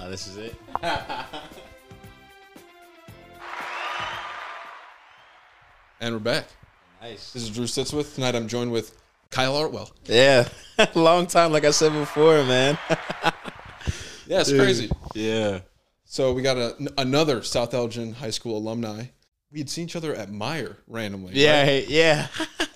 Oh, this is it. And we're back. Nice. This is Drew Sits With. Tonight I'm joined with Kyle Artwell. Yeah, long time, like I said before, man. Yeah, it's crazy. Yeah. So we got a, another South Elgin High School alumni. We had seen each other at Meijer randomly. Yeah, right? yeah.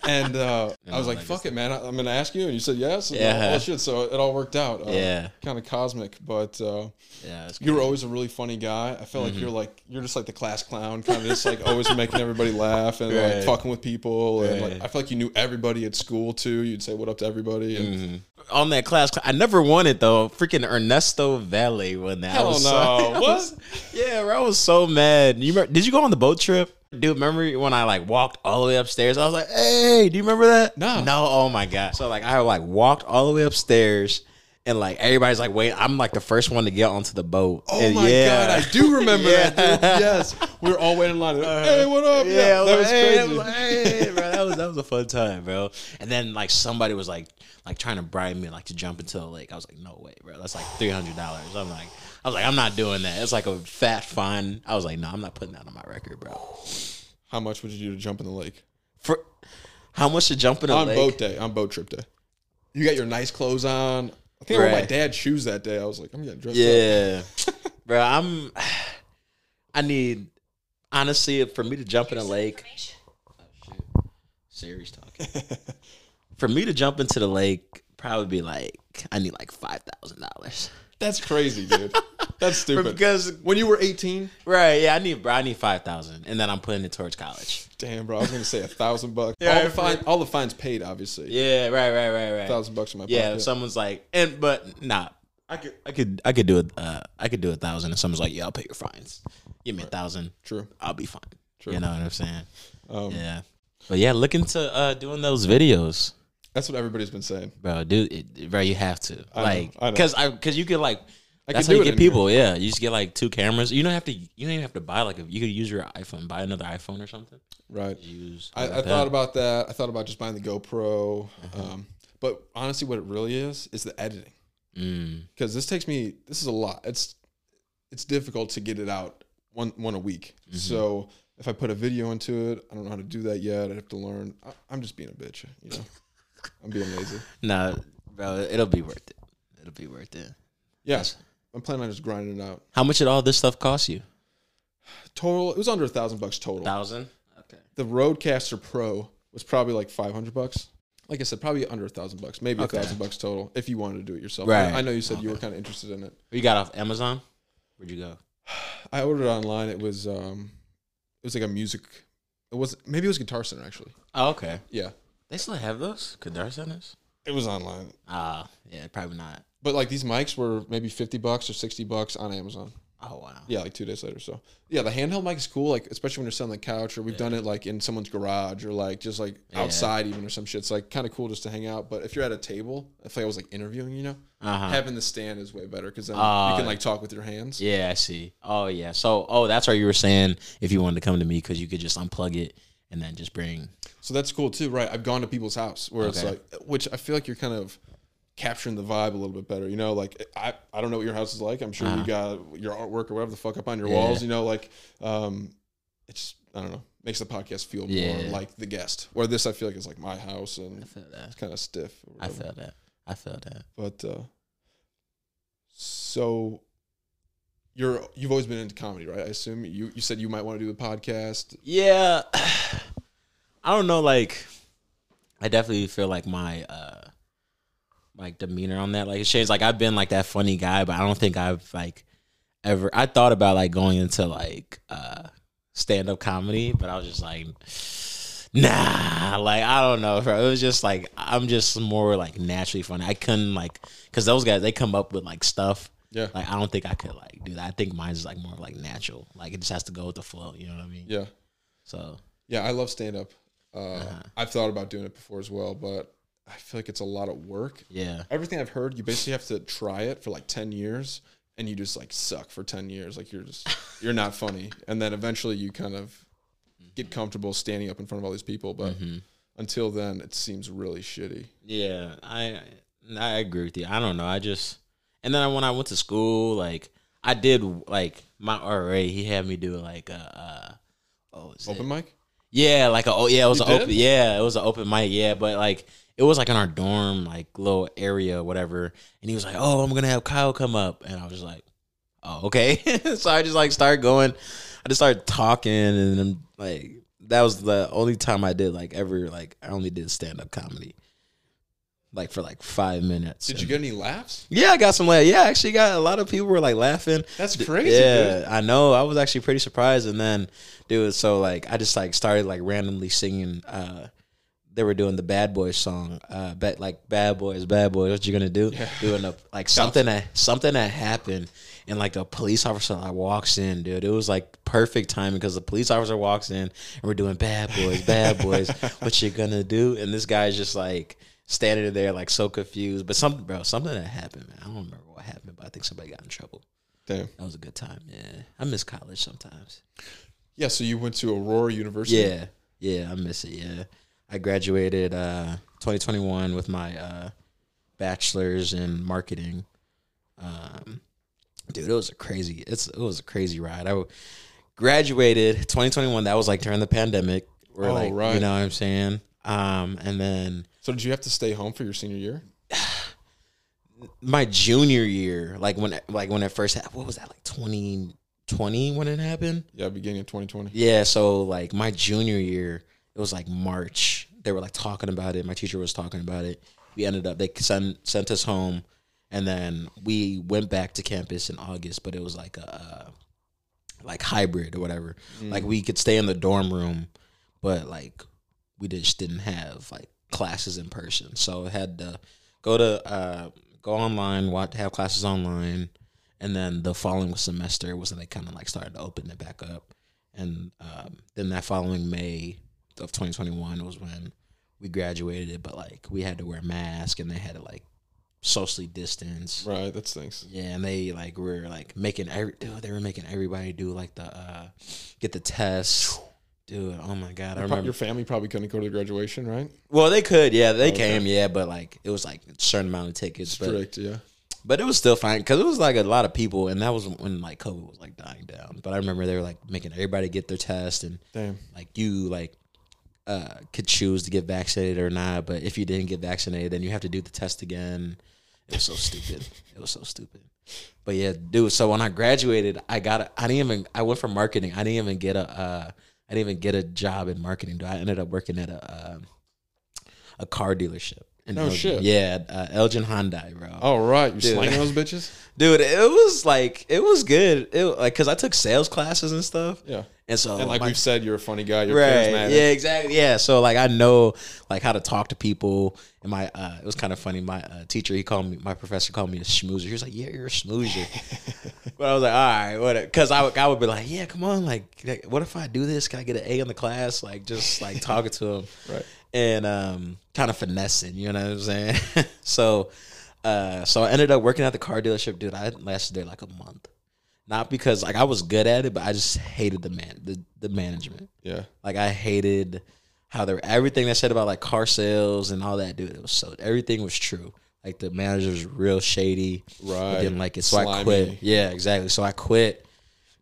And uh, I was like, I "Fuck it, man! I, I'm gonna ask you," and you said yes. And Yeah. Oh shit! So it all worked out. Uh, Yeah. Kind of cosmic, but uh, yeah, you were always a really funny guy. I felt like you're like you're just like the class clown, kind of just like always making everybody laugh and like Right. fucking with people. And like I feel like you knew everybody at school too. You'd say what up to everybody. And on that class. I never won it though. Freaking Ernesto Valle won that. I Hell was no. So, I What? was- yeah, bro, I was so mad. You remember, did you go on the boat trip? Dude, remember when I like walked all the way upstairs? I was like, "Hey, do you remember that?" No. no. Oh my god! So like, I like walked all the way upstairs, and like everybody's like, "Wait, I'm like the first one to get onto the boat." Oh And my yeah. god, I do remember that. Dude. Yes, we were all waiting in line. Uh-huh. hey, what up? Yeah, Yeah, that was hey, crazy. was hey, bro, that was that was a fun time, bro. And then like somebody was like like trying to bribe me like to jump into the lake. I was like, no way, bro. That's like three hundred dollars. I'm like, I was like, I'm not doing that. It's like a fat fine. I was like, no, I'm not putting that on my record, bro. How much would you do to jump in the lake? For how much to jump in a on lake? boat day, on boat trip day. You got your nice clothes on. I think I wore my Right. dad's shoes that day. I was like, I'm getting dressed up. Yeah, bro. I'm. I need honestly for me to jump in a lake. Oh, shoot. Siri's talking. for me to jump into the lake, probably be like I need like five thousand dollars. That's crazy, dude. That's stupid. Because when you were 18, right, yeah, I need bro, I need five thousand, and then I'm putting it towards college. damn, bro, I was gonna say a thousand bucks. Yeah, all the fine, all the fines paid, obviously. Yeah, right, right, right, right. thousand bucks in my pocket. yeah, pocket. if someone's like, and but nah, I could, I could, I could do it. Uh, I could do a thousand, and someone's like, yeah, I'll pay your fines. Give me a thousand, True. I'll be fine. True. You know what I'm saying? Um, Yeah. But yeah, look into uh, doing those videos, That's what everybody's been saying. bro. Dude, it, bro, you have to I like, know. cause I, cause you could like. I That's how you get in here. people. Yeah, you just get like two cameras. You don't have to. You don't even have to buy like a. You could use your iPhone, buy another iPhone or something. Right. Use. I, I thought about that. I thought about just buying the GoPro. Uh-huh. Um, but honestly, what it really is is the editing. Mm, because this takes me this is a lot it's it's difficult to get it out one one a week Mm-hmm. so if i put a video into it i don't know how to do that yet i have to learn I, i'm just being a bitch you know i'm being lazy nah, bro, it'll be worth it. It'll be worth it. yes i'm planning on just grinding it out How much did all this stuff cost you? total it was under a thousand bucks total Thousand. Okay. the RodeCaster Pro was probably like 500 bucks like i said probably under a thousand bucks maybe a Okay. thousand bucks total if you wanted to do it yourself Right. i know you said you were kind of interested in it You got off Amazon? Where'd you go? i ordered it online it was um it was like a music it was maybe it was guitar center actually Oh, okay. yeah They still have those Guitar centers? It was online. Ah, yeah, probably not. But like these mics were maybe 50 bucks or 60 bucks on Amazon. Oh wow. Yeah, like two days later. So yeah, the handheld mic is cool, like especially when you're sitting on the couch or we've done it like in someone's garage or like just like Yeah. outside even or some shit. It's like kind of cool just to hang out. But if you're at a table, I feel like I was like interviewing, you know, Uh huh. having the stand is way better because then Uh, you can like talk with your hands. Yeah, I see. Oh yeah. So oh, that's why you were saying if you wanted to come to me because you could just unplug it and then just bring. So that's cool too, right? I've gone to people's house where it's like, which I feel like you're kind of capturing the vibe a little bit better. You know, like I, I don't know what your house is like. I'm sure you got your artwork or whatever the fuck up on your Uh-huh. Yeah. walls. You know, like um, it's I don't know makes the podcast feel more like the guest. Where this I feel like is like my house and I feel that. it's kind of stiff. I feel that. I feel that. But uh, so you're you've always been into comedy, right? I assume you you said you might want to do the podcast. Yeah. I don't know. Like, I definitely feel like my uh like demeanor on that like it's changed. Like I've been like that funny guy, but I don't think I've like ever. I thought about like going into like uh stand up comedy, but I was just like. Nah, like I don't know, bro. It was just like I'm just more like naturally funny. I couldn't like because those guys they come up with like stuff. Yeah. Like I don't think I could like do that. I think mine's like more like natural. Like it just has to go with the flow. You know what I mean? Yeah. So Yeah, I love stand up. Uh, Uh-huh. I've thought about doing it before as well, but I feel like it's a lot of work. yeah, Everything I've heard, you basically have to try it for like 10 years and you just like suck for 10 years. Like you're just, you're not funny. And then eventually you kind of get comfortable standing up in front of all these people. But Mm-hmm. until then, it seems really shitty. yeah. I I agree with you. I don't know. I just and then when I went to school, like I did like my RA. He had me do like a uh, oh, Open it? mic. Yeah, like a oh yeah, it was You an did? open yeah, it was an open mic. Yeah, but like it was like in our dorm like little area, whatever. And he was like, "Oh, I'm gonna have Kyle come up," and I was like, "Oh, okay." so I just like started going. I just started talking, and then like that was the only time I did like ever like I only did stand up comedy, like for like five minutes. Did you get any laughs? yeah, I got some laughs. Yeah, I actually got a lot of people were like laughing. That's crazy, Yeah, dude. I know. I was actually pretty surprised, and then, dude, so like I just like started like randomly singing. uh They were doing the Bad Boys song, uh, bet like Bad Boys, Bad Boys. What you gonna do? Yeah. Doing a like something that something that happened, and like a police officer like walks in, dude. It was like perfect timing because the police officer walks in, and we're doing Bad Boys, Bad Boys. what you gonna do? And this guy's just like standing there like so confused. But something, bro, something that happened, man. I don't remember what happened, but I think somebody got in trouble. Damn. That was a good time. Yeah, I miss college sometimes. Yeah. So you went to Aurora University. Yeah, yeah, I miss it. Yeah, I graduated uh 2021 with my uh bachelor's in marketing. Um, dude, it was a crazy. It's it was a crazy ride. I graduated 2021. That was like during the pandemic. Oh, like right. you know what I'm saying. Um, and then So did you have to stay home for your senior year? my junior year, like when like when it first happened, what was that like 2020 when it happened? Yeah, beginning of 2020. Yeah, so like my junior year, it was like March. They were like talking about it. My teacher was talking about it. We ended up they sent sent us home, and then we went back to campus in August. But it was like a like hybrid or whatever. Like we could stay in the dorm room, but like we just didn't have like classes in person. So I had to go to uh, go online, watch have classes online, and then the following semester was when they kind of like started to open it back up. And um, then that following May of 2021 was when we graduated, but like we had to wear masks and they had to like socially distance. Right. That stinks. Yeah, and they like were like making every dude, they were making everybody do like the uh get the test. Dude, oh my god, I remember. Your family probably couldn't go to the graduation, right? Well, they could, yeah, they came, yeah, but like it was like a certain amount of tickets, but Yeah. but it was still fine because it was like a lot of people, and that was when like COVID was like dying down. But I remember they were like making everybody get their test, and Damn. like you like uh could choose to get vaccinated or not. But if you didn't get vaccinated, then you have to do the test again. It was so stupid. It was so stupid. But yeah, dude. So when I graduated, I got a, I didn't even I went from marketing. I didn't even get a uh, I didn't even get a job in marketing. Dude, I ended up working at a uh, a car dealership. In No Elgin. shit. Yeah, uh, Elgin Hyundai, bro. All right. You Dude. slanging those bitches? Dude, it was like it was good. It like because I took sales classes and stuff, Yeah. and so And like my- we've said, you're a funny guy. You're right, charismatic. yeah, exactly, yeah. So like I know like how to talk to people. And my uh, it was kind of funny. My uh, teacher he called me, my professor called me a schmoozer. He was like, "Yeah, you're a schmoozer." but I was like, "All right, what?" Because I would I would be like, "Yeah, come on, like, what if I do this? Can I get an A in the class?" Like just like talking to him, Right. And um, kind of finessing. You know what I'm saying? so, uh, so I ended up working at the car dealership, dude. I lasted there like a month, not because like I was good at it, but I just hated the man, the the management. Yeah. Like I hated how they were everything they said about like car sales and all that, dude. It was so everything was true. Like the manager was real shady. I Right. didn't like it, so I Slimy. quit. Yeah, exactly. So I quit.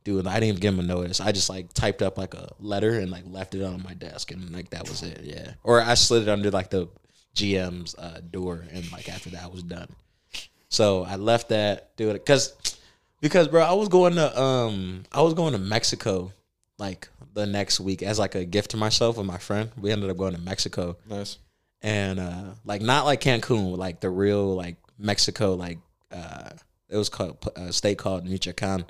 Dude, I didn't even give him a notice. I just like typed up like a letter and like left it on my desk and like that was it. Yeah. Or I slid it under like the GM's uh, door and like after that I was done. So I left that, dude, because because bro, I was going to um I was going to Mexico like the next week as like a gift to myself with my friend. We ended up going to Mexico Nice. and uh like not like Cancun, like the real like Mexico like uh it was called a state called Michoacan.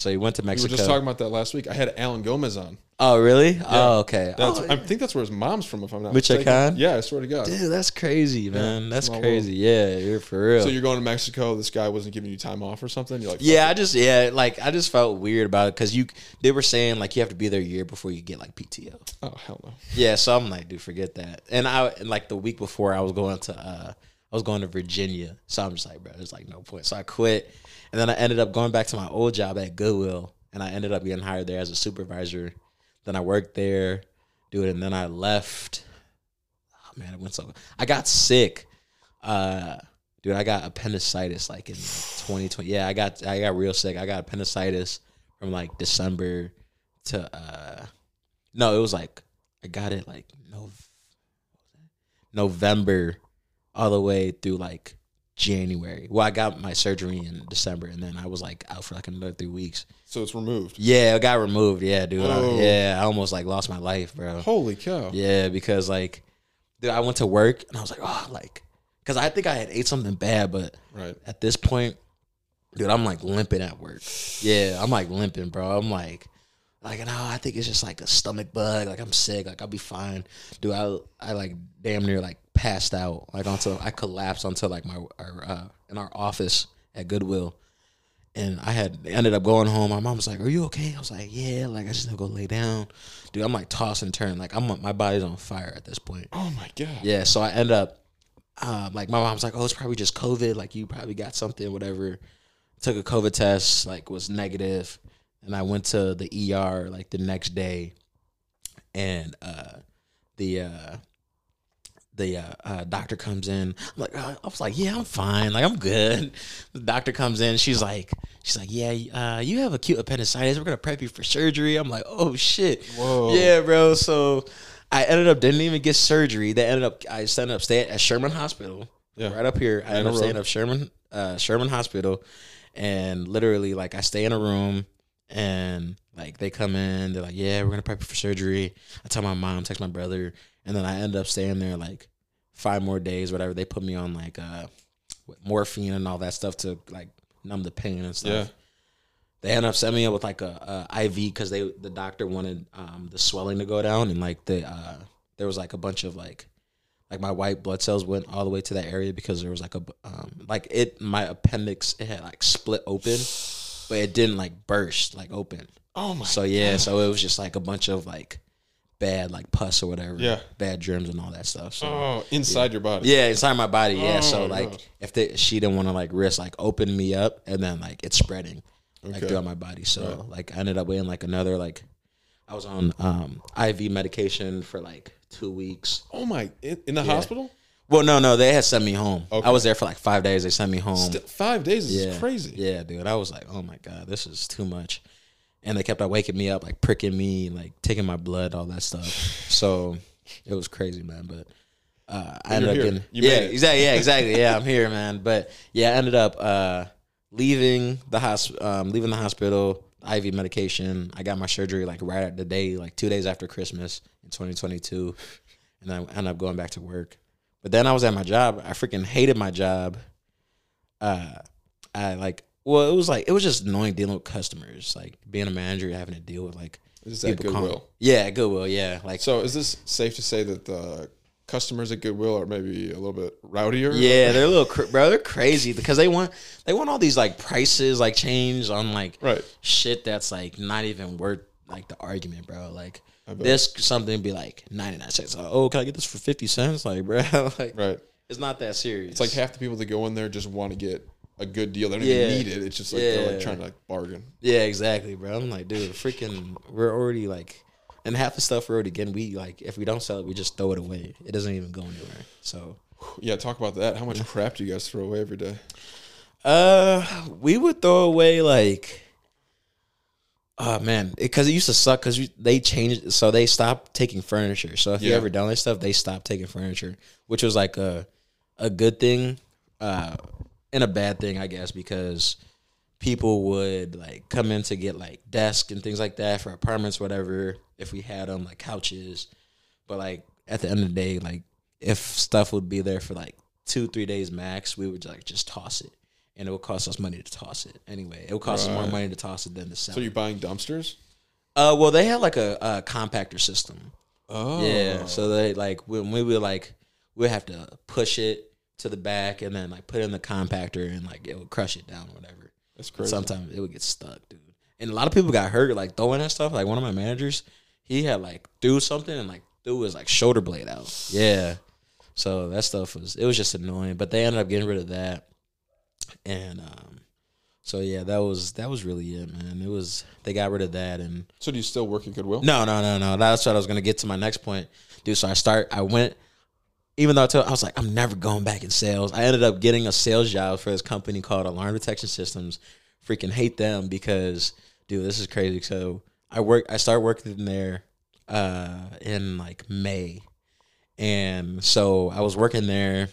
So he went to Mexico. We were just talking about that last week. I had Alan Gomez on. oh really? Oh okay. That's, oh, I think that's where his mom's from, if I'm not mistaken. Michoacan? Yeah, I swear to God. dude, that's crazy, man. that's small crazy. Yeah, you're for real. So you're going to Mexico. This guy wasn't giving you time off or something. You're like, Yeah, I just yeah, like I just felt weird about it because you they were saying like you have to be there a year before you get like PTO. oh hell no. Yeah, so I'm like, dude, forget that. And I and like the week before I was going to uh I was going to Virginia. So I'm just like, bro, there's like no point. So I quit. And then I ended up going back to my old job at Goodwill. And I ended up getting hired there as a supervisor. Then I worked there, dude, and then I left. Oh man, it went so I got sick. Uh dude, I got appendicitis like in 2020. Yeah, I got I got real sick. I got appendicitis from like December to uh no, it was like I got it like no November all the way through like January. Well, I got my surgery in December, and then I was like out for like another three weeks. So it's removed. Yeah, it got removed. Yeah, dude. I- Oh. yeah, I almost like lost my life, bro. Holy cow. Yeah, because like, dude, I went to work and I was like, oh, like, because I think I had ate something bad, but Right. at this point, dude, I'm like limping at work. Yeah, I'm like limping, bro. I'm like, like, no, I think it's just like a stomach bug. Like I'm sick. Like I'll be fine, dude. I I like damn near like passed out. Like until I collapsed onto like my our, uh, in our office at Goodwill. And I had ended up going home. My mom was like, "Are you okay?" I was like, "Yeah." Like I just need to go lay down, dude. I'm like toss and turn. Like I'm my body's on fire at this point. Oh my god. Yeah, so I end up um, like my mom's like, oh, it's probably just COVID. Like you probably got something, whatever. Took a COVID test, like was negative, and I went to the ER like the next day, and uh, the uh, the uh, uh, doctor comes in. I'm like, uh, I was like, yeah, I'm fine. Like I'm good. The doctor comes in. She's like, she's like, yeah, uh, you have acute appendicitis. We're gonna prep you for surgery. I'm like, oh shit. Whoa. Yeah, bro. So I ended up didn't even get surgery. They ended up I ended up staying at Sherman Hospital. Yeah. Right up here. I ended up staying at Sherman uh, Sherman Hospital, and literally like I stay in a room. And like they come in, they're like, "Yeah, we're gonna prep you for surgery." I tell my mom, text my brother, and then I end up staying there like five more days, whatever. They put me on like uh, morphine and all that stuff to like numb the pain and stuff. Yeah. They end up sending me up with like a, a IV because they the doctor wanted um, the swelling to go down and like the uh, there was like a bunch of like like my white blood cells went all the way to that area because there was like a um, like it my appendix it had like split open but it didn't like burst like open Oh my. so yeah so it was just like a bunch of like bad like pus or whatever Yeah. bad germs and all that stuff so Oh, inside your body. yeah, inside my body. Yeah, so Oh, like God. if they, she didn't want to like risk like open me up and then like it's spreading like Okay. throughout my body. So Right. like I ended up waiting like another like I was on um IV medication for like two weeks. Oh my. In, in the hospital? Well, no, no, they had sent me home. Okay. I was there for like five days. They sent me home. Five days is yeah, crazy. Yeah, dude. I was like, oh my god, this is too much. And they kept on waking me up, like pricking me, like taking my blood, all that stuff. So it was crazy, man. But uh, I ended up you're here. getting You yeah, exactly, yeah, exactly. Yeah, I'm here, man. But yeah, I ended up uh, leaving the hospital, um, leaving the hospital, IV medication. I got my surgery like right at the day, like two days after Christmas in 2022, and I ended up going back to work. But then I was at my job. I freaking hated my job. Uh, I like. Well, it was like it was just annoying dealing with customers, like being a manager, having to deal with like Is that people calling- Goodwill? Yeah, Goodwill. Yeah, like So is this safe to say that the customers at Goodwill are maybe a little bit rowdier? Yeah, they're a little cr- bro. They're crazy because they want they want all these like prices like changed on like Right. shit that's like not even worth like the argument, bro. Like this something be like ninety nine cents. Like, oh, can I get this for fifty cents? Like, bro, like Right. it's not that serious. It's like half the people that go in there just want to get a good deal. They don't Yeah. even need it. It's just like they're like trying to like bargain. yeah, exactly, bro. I'm like, dude, freaking, we're already like, and half the stuff we're already getting. We like, if we don't sell it, we just throw it away. It doesn't even go anywhere. So, Yeah, talk about that. How much crap do you guys throw away every day? Uh, we would throw away like, oh man, because it, used to suck because they changed, so they stopped taking furniture. So if you ever done that stuff, they stopped taking furniture, which was like a a good thing, uh, and a bad thing, I guess, because people would like come in to get like desks and things like that for apartments, whatever. If we had them like couches, but like at the end of the day, like if stuff would be there for like two, three days max, we would like just toss it. And it would cost us money to toss it. Anyway, it would cost us more money to toss it than to sell. So you're buying dumpsters? Uh, well, they had like a, a compactor system. Oh, Yeah, so they like when we would like we'd have to push it to the back and then like put in the compactor and like it would crush it down or whatever. that's crazy. Sometimes it would get stuck, dude. And a lot of people got hurt like throwing that stuff. Like one of my managers, he had like threw something and like threw his like shoulder blade out. Yeah. So that stuff was it was just annoying. But they ended up getting rid of that. And um so yeah, that was that was really it, man. It was they got rid of that and So do you still work at Goodwill? no, no, no, no. That's what I was gonna get to my next point, dude. So I start. I went even though I, told, I was like, I'm never going back in sales. I ended up getting a sales job for this company called Alarm Detection Systems. Freaking hate them because, dude, this is crazy. So I work, I started working there uh, in like May, and so I was working there,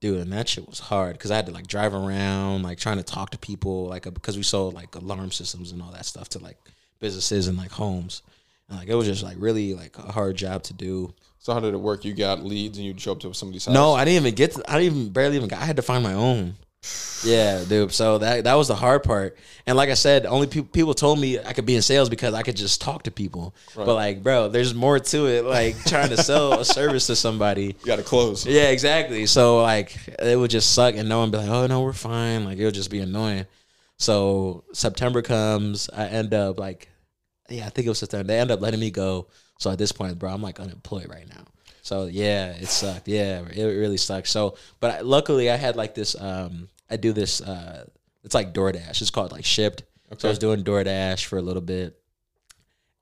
dude, and that shit was hard because I had to like drive around, like trying to talk to people, like because we sold like alarm systems and all that stuff to like businesses and like homes. And, like it was just like really like a hard job to do. So how did it work? You got leads and you'd show up to somebody's house. No, I didn't even get. To, I didn't even barely even. Got, I had to find my own. Yeah, dude. So that that was the hard part. And like I said, only pe- people told me I could be in sales because I could just talk to people. Right. But like, bro, there's more to it. Like trying to sell a service to somebody. you got to close. Yeah, exactly. So like, it would just suck, and no one be like, "Oh no, we're fine." Like it'll just be annoying. So September comes, I end up like, yeah, I think it was September. They end up letting me go. So at this point, bro, I'm like unemployed right now. So yeah, it sucked. Yeah, it really sucked. So, but I, luckily, I had like this. Um, I do this. Uh, it's like DoorDash. It's called like Shipt. Okay. So I was doing DoorDash for a little bit,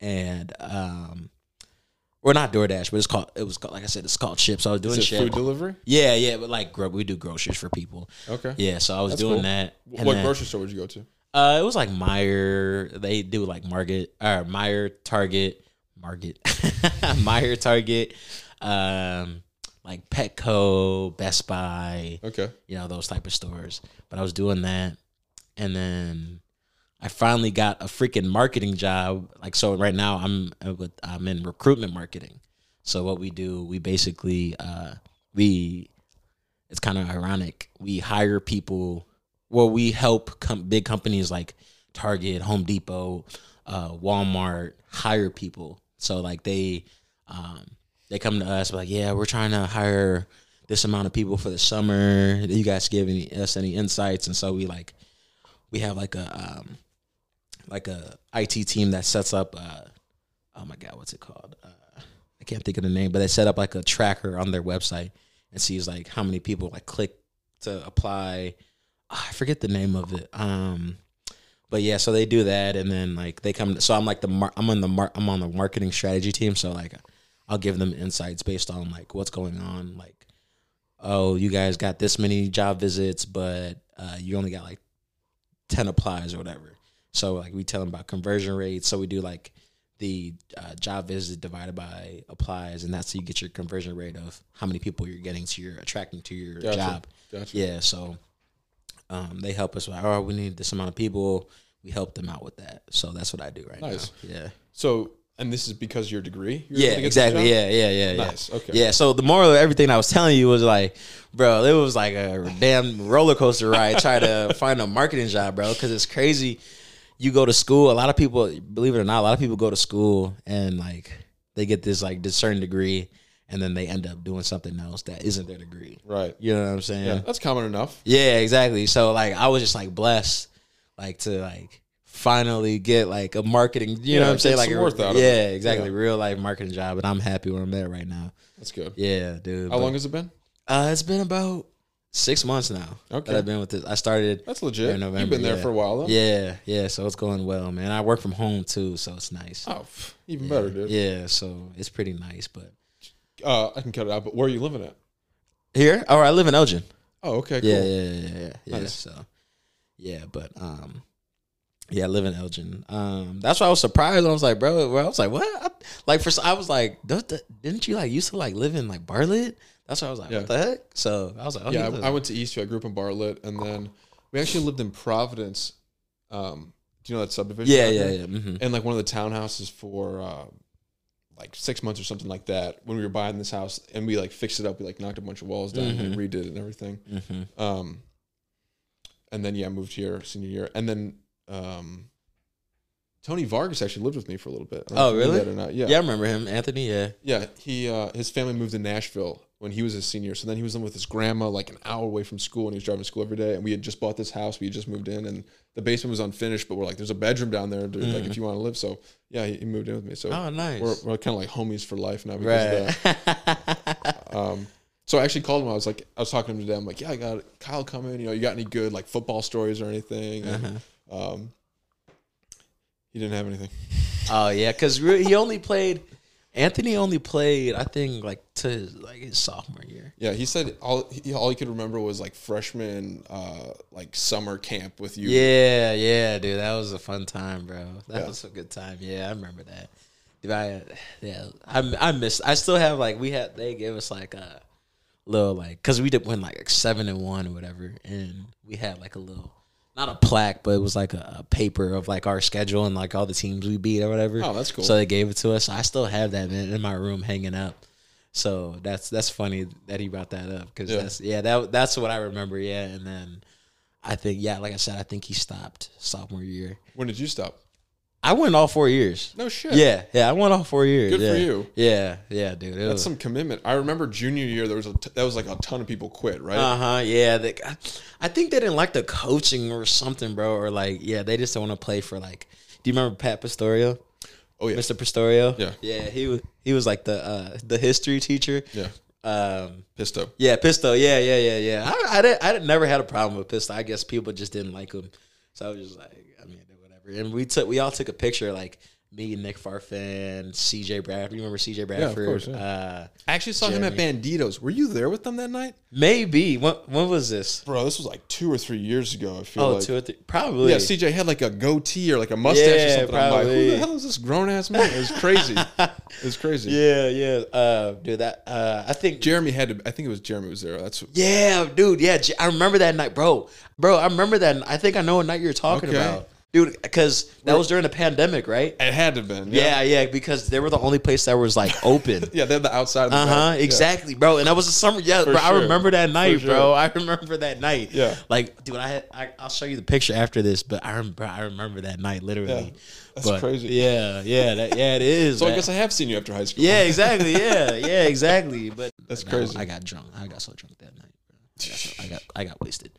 and um, we're not DoorDash, but it's called. It was called, like I said, it's called Shipt. So I was doing Is it Shipt. food delivery? Yeah, yeah, but like we do groceries for people. Okay. Yeah, so I was That's doing cool. that. What then- grocery store would you go to? Uh, it was like Meijer. They do like Market or Meijer, Target, Market, Meijer, Target, um, like Petco, Best Buy. Okay. You know those type of stores. But I was doing that, and then I finally got a freaking marketing job. Like so, right now I'm with I'm in recruitment marketing. So what we do, we basically uh, we it's kind of ironic. We hire people. Well, we help com- big companies like Target, Home Depot, uh, Walmart hire people. So like they um, they come to us like, yeah, we're trying to hire this amount of people for the summer. Do you guys give any, us any insights? And so we like we have like a um, like a IT team that sets up. Uh, oh my god, what's it called? Uh, I can't think of the name, but they set up like a tracker on their website and sees like how many people like click to apply. I forget the name of it. Um, but yeah, so they do that, and then like they come. So I'm like the mar- I'm on the mar- I'm on the marketing strategy team. So like I'll give them insights based on like what's going on. Like, oh, you guys got this many job visits, but uh, you only got like ten applies or whatever. So like we tell them about conversion rates. So we do like the uh, job visit divided by applies, and that's how you get your conversion rate of how many people you're getting to your attracting to your Gotcha. job. Gotcha. Yeah, so um, they help us. Like, oh, we need this amount of people. We help them out with that. So that's what I do right Nice. now. Yeah. So, and this is because of your degree? Yeah, to get this exactly. Yeah, yeah, yeah, yeah. Okay. Yeah. So the moral of everything I was telling you was like, bro, it was like a damn roller coaster ride trying to find a marketing job, bro. Because it's crazy. You go to school. A lot of people, believe it or not, a lot of people go to school and like they get this like this certain degree, and then they end up doing something else that isn't their degree. Right. You know what I'm saying? Yeah. That's common enough. Yeah, exactly. So like I was just like blessed, like to like finally get like a marketing. You Yeah, know what I'm saying? Like worth out of yeah, exactly. Yeah. Real life marketing job, and I'm happy where I'm at right now. That's good. Yeah, dude. How But, long has it been? Uh, it's been about six months now Okay. I've been with this. I started. That's legit. in November, You've been there yeah. for a while, though. Yeah, yeah. So it's going well, man. I work from home too, so it's nice. Oh, even yeah. better, dude. Yeah, so it's pretty nice. But Uh, I can cut it out, but where are you living at? here, oh, I live in Elgin. Oh, okay, cool. Yeah, yeah, yeah, yeah, yeah. Nice. So, yeah, but um, yeah, I live in Elgin. Um, that's why I was surprised. I was like, bro, bro I was like, what? I, like for I was like, "Does the- didn't you like used to like live in like Bartlett? That's why I was like, Yeah. what the heck? So I was like, oh, yeah, I, I went to Eastview. I grew up in Bartlett, and then we actually lived in Providence. Um, do you know that subdivision? yeah, yeah, there? yeah. hmm And like one of the townhouses for uh, like six months or something like that. When we were buying this house, and we like fixed it up, we like knocked a bunch of walls down, and Mhm. redid it and everything. hmm Um, and then yeah, moved here senior year, and then um, Tony Vargas actually lived with me for a little bit. I don't know Oh, really? that or not? Yeah. Yeah, I remember him, Anthony. Yeah, yeah. He uh, his family moved to Nashville when he was a senior. So then he was living with his grandma, like an hour away from school, and he was driving to school every day. And we had just bought this house. We had just moved in, and the basement was unfinished. But we're like, there's a bedroom down there, dude, like Mhm. if you want to live. So yeah, he, he moved in with me. So oh, nice. we're we're kind of like homies for life now because of right. that. Um, so I actually called him. I was like, I was talking to him today. I'm like, yeah, I got Kyle coming. You know, you got any good like football stories or anything? And, uh-huh. um, he didn't have anything. Oh yeah, because he only played. Anthony only played, I think, like to like his sophomore year. Yeah, he said all he, all he could remember was like freshman, uh, like summer camp with you. Yeah, yeah, dude, that was a fun time, bro. That Yeah. was a good time. Yeah, I remember that. Dude, I yeah, I I miss. I still have like we had they gave us like a little like because we did win like seven and one or whatever, and we had like a little not a plaque, but it was like a, a paper of like our schedule and like all the teams we beat or whatever. Oh, that's cool. So they gave it to us. I still have that man in my room hanging up. So that's that's funny that he brought that up because Yeah. that's yeah that that's what I remember. Yeah, and then I think yeah, like I said, I think he stopped sophomore year. When did you stop? I went all four years. No shit. Yeah, yeah, I went all four years. Good yeah. for you. Yeah, yeah, dude. That's was, some commitment. I remember junior year there was a t- that was like a ton of people quit, right? uh huh. Yeah, they, I, I think they didn't like the coaching or something, bro. Or like, yeah, they just don't want to play for like. Do you remember Pat Pastorio, oh yeah. Mr. Pastorio? Yeah. yeah. He was he was like the uh, the history teacher. Yeah. Um, Pisto. yeah, Pisto. Yeah, yeah, yeah, yeah. I, I, didn't, I never had a problem with Pisto. I guess people just didn't like him, so I was just like, I mean, whatever. And we took, we all took a picture, like me, and Nick Farfan, C.J. Bradford. You remember C.J. Bradford? course, yeah. uh, I actually saw him at Banditos. Were you there with them that night? maybe. When, when was this? Bro, this was like two or three years ago. I feel Oh, like. two or three. Probably. Yeah, CJ had like a goatee or like a mustache or Yeah, something. I'm like, who the hell is this grown ass man? It was crazy. it was crazy. Yeah, yeah. Uh, dude, that. Uh, I think. Jeremy had to. I think it was Jeremy was there. That's Yeah, dude. Yeah, I remember that night, bro. Bro, I remember that. I think I know what night you're talking Okay. about, dude. Because that was during the pandemic, right? it had to have been. Yeah, yeah, because they were the only place that was like open. yeah. They're the outside. Of the Uh huh. back. Yeah. Exactly, bro. And that was a summer. Yeah, bro. I remember that night, For bro. I remember that night. Yeah. Like, dude, I, had, I I'll show you the picture after this, but I remember I remember that night literally. Yeah. That's But, crazy. Yeah, yeah, that, yeah. It is. So I guess I have seen you after high school. Yeah, exactly. Yeah, yeah, exactly. But That's crazy. I got drunk. I got so drunk that night. Bro. I, got so- I got I got wasted.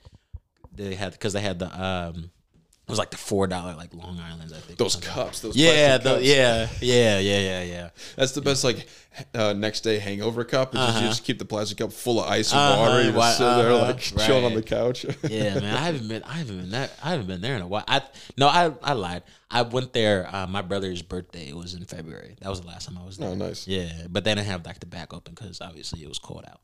They had because they had the um, it was like the four dollar like Long Island's. I think Those cups. Those Yeah, the, cups. yeah, yeah, yeah, yeah, yeah. That's the best like uh, next day hangover cup. It's just, you Uh-huh. just keep the plastic cup full of ice and Uh-huh, water. You why- just sit there uh-huh, like chilling on the couch. Yeah, man. I haven't been. I haven't been there. I haven't been there in a while. I no. I I lied. I went there. Uh, my brother's birthday was in February. That was the last time I was there. Oh, nice. Yeah, but they didn't have like the back open because obviously it was cold out.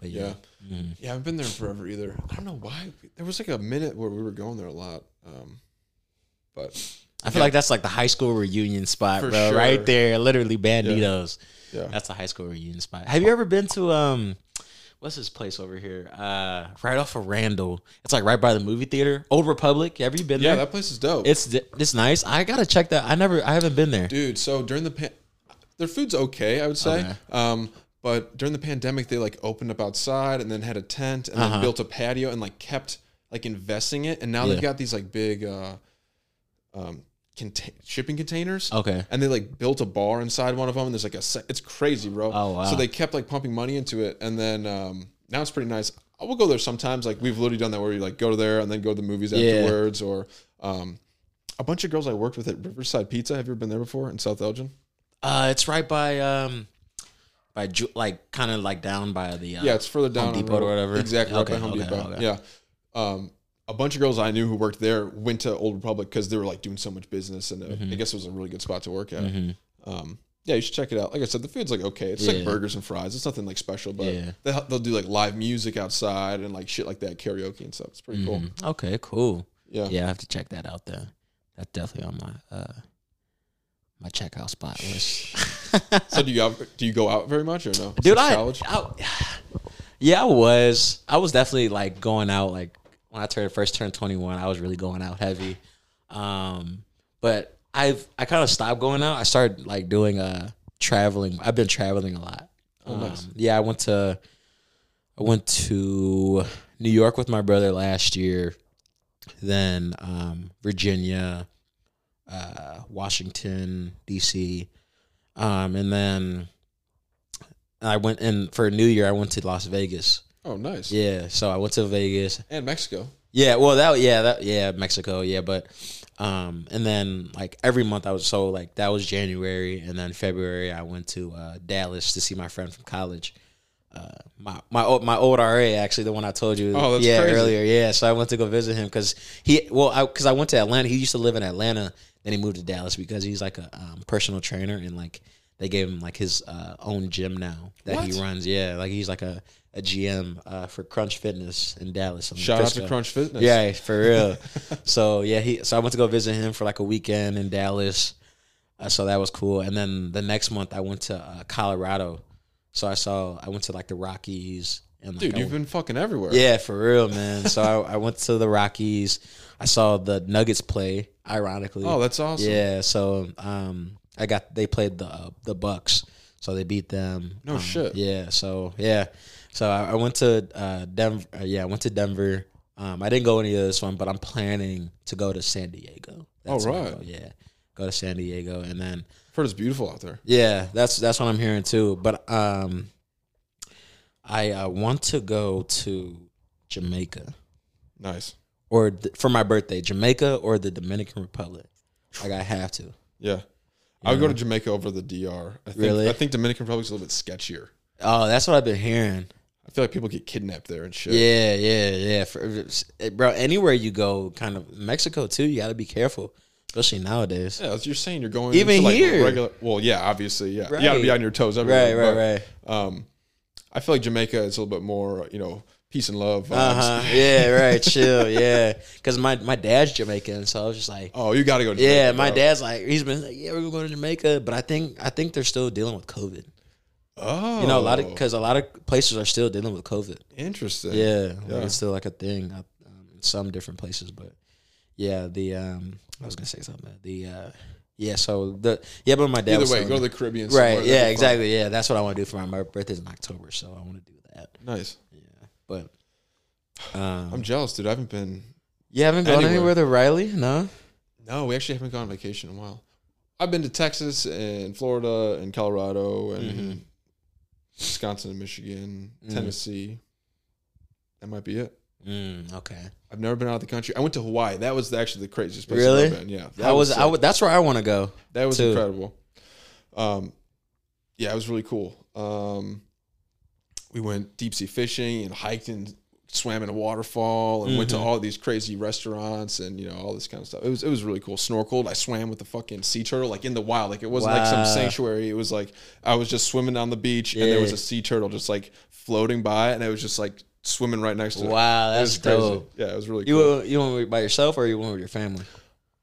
But yeah. Yeah. Yeah, I haven't been there forever either. I don't know why. There was like a minute where we were going there a lot. Um, but I feel like that's like the high school reunion spot, For bro. sure. Right there, literally Banditos. yeah. That's the high school reunion spot. Have you ever been to um, what's this place over here? Uh, right off of Randall. It's like right by the movie theater, Old Republic. Have you been Yeah, there? Yeah, that place is dope. it's it's nice. I gotta check that. I never, I haven't been there. Dude, so during the pan- their food's okay, I would say. Okay. Um, but during the pandemic, they like opened up outside and then had a tent and Uh-huh. then built a patio and like kept like investing it. And now Yeah. they've got these like big uh, um, contain- shipping containers. Okay. And they like built a bar inside one of them. And there's like a se- it's crazy, bro. Oh, wow. So they kept like pumping money into it, and then um, now it's pretty nice. I will go there sometimes. Like we've literally done that where you like go to there and then go to the movies Yeah. afterwards, or um, a bunch of girls I worked with at Riverside Pizza. Have you ever been there before in South Elgin? Uh, it's right by um, by Ju- like kind of like down by the uh, Yeah, it's further down Home on Depot or Road- whatever. Exactly, Okay, right by Home okay, Depot. okay. Yeah. Um, a bunch of girls I knew who worked there went to Old Republic because they were like doing so much business, and uh, Mm-hmm. I guess it was a really good spot to work at. Um, yeah, you should check it out. Like I said, the food's like okay. It's Yeah. like burgers and fries. It's nothing like special, but Yeah. they, they'll do like live music outside and like shit like that, karaoke and stuff. It's pretty cool. Mhm. Okay, cool. Yeah. Yeah, I have to check that out there. That's definitely on my uh my checkout spot list. So do you have, do you go out very much or no? Dude, Since I, college. I yeah, I was. I was definitely like going out like when I turned first turned twenty one. I was really going out heavy. Um, but I've I kind of stopped going out. I started like doing uh traveling. I've been traveling a lot. Oh, nice. Um, yeah, I went to I went to New York with my brother last year. Then um, Virginia, uh, Washington D.C., um, and then I went in for New Year. I went to Las Vegas. Oh, nice. Yeah, so I went to Vegas. And Mexico. Yeah, well, that yeah, that yeah, Mexico, yeah, but um, and then like every month I was so like that was January, and then February I went to uh, Dallas to see my friend from college. Uh, my my old, my old RA actually the one I told you Oh, yeah crazy. earlier yeah so I went to go visit him because he well I because I went to Atlanta he used to live in Atlanta then he moved to Dallas because he's like a um, personal trainer and like they gave him like his uh, own gym now that he runs. Yeah, like he's like a, a GM uh, for Crunch Fitness in Dallas. in Shout out to Crunch Fitness. Yeah, for real. so yeah, he. So I went to go visit him for like a weekend in Dallas. Uh, so that was cool. And then the next month I went to uh, Colorado. So I saw I went to like the Rockies and like, Dude, I you've been fucking everywhere. yeah, for real, man. So I, I went to the Rockies. I saw the Nuggets play. Ironically, Oh, that's awesome. yeah. So um, I got they played the uh, the Bucks, so they beat them. No Um, shit. Yeah. So yeah. So I, I went to uh, Denver. Uh, yeah, I went to Denver. Um, I didn't go any of this one, but I'm planning to go to San Diego. All where I'll right. Yeah, go to San Diego, and then I've heard it's beautiful out there. yeah, that's that's what I'm hearing too. But um, I uh, want to go to Jamaica Nice. or th- for my birthday, Jamaica or the Dominican Republic. Like I have to. Yeah. I would go to Jamaica over the DR. I think, Really? I think Dominican Republic's a little bit sketchier. Oh, that's what I've been hearing. I feel like people get kidnapped there and shit. Yeah, yeah, yeah. For, bro, anywhere you go, kind of Mexico too. You got to be careful, especially nowadays. Yeah, as you're saying, you're going Even into like here. regular. Well, yeah, obviously, yeah. You got to be on your toes Right, everywhere. right, but, right. Um, I feel like Jamaica is a little bit more, you know, peace and love. Uh huh. Yeah, right. Chill. Yeah, because my my dad's Jamaican, so I was just like, Oh, you got to go. To yeah. My bro. dad's like, he's been like, yeah, we're going to Jamaica, but I think I think they're still dealing with COVID. Oh, You know, a lot of because a lot of places are still dealing with COVID. interesting. Yeah, Yeah. like it's still like a thing uh, um, in some different places, but yeah, the um, I was gonna say something. The uh, yeah, so the yeah, but my dad Either was way, go to the Caribbean. right. Yeah, fun. exactly. Yeah, that's what I want to do for my my birthday's in October, so I want to do that. Nice. Yeah, but um, I'm jealous, dude. I haven't been. you haven't gone anywhere. anywhere to Riley? No. No, we actually haven't gone on vacation in a while. I've been to Texas and Florida and Colorado and Mm-hmm. Wisconsin and Michigan, Mm. Tennessee. That might be it. Mm, okay. I've never been out of the country. I went to Hawaii. That was actually the craziest place Really? I've ever been. Yeah, that I was. I would. That's where I want to go. That was too. incredible. Um, yeah, it was really cool. Um, we went deep sea fishing and hiked and swam in a waterfall and went to Mhm. all these crazy restaurants and you know all this kind of stuff. It was it was really cool. Snorkeled. I swam with the fucking sea turtle like in the wild. Like it wasn't like some sanctuary. It was like I was just swimming down the beach and there was a sea turtle just like floating by and it was just like swimming right next to it. Wow, It that's was crazy. dope. Yeah, it was really You cool. went- you went by yourself or you went with your family?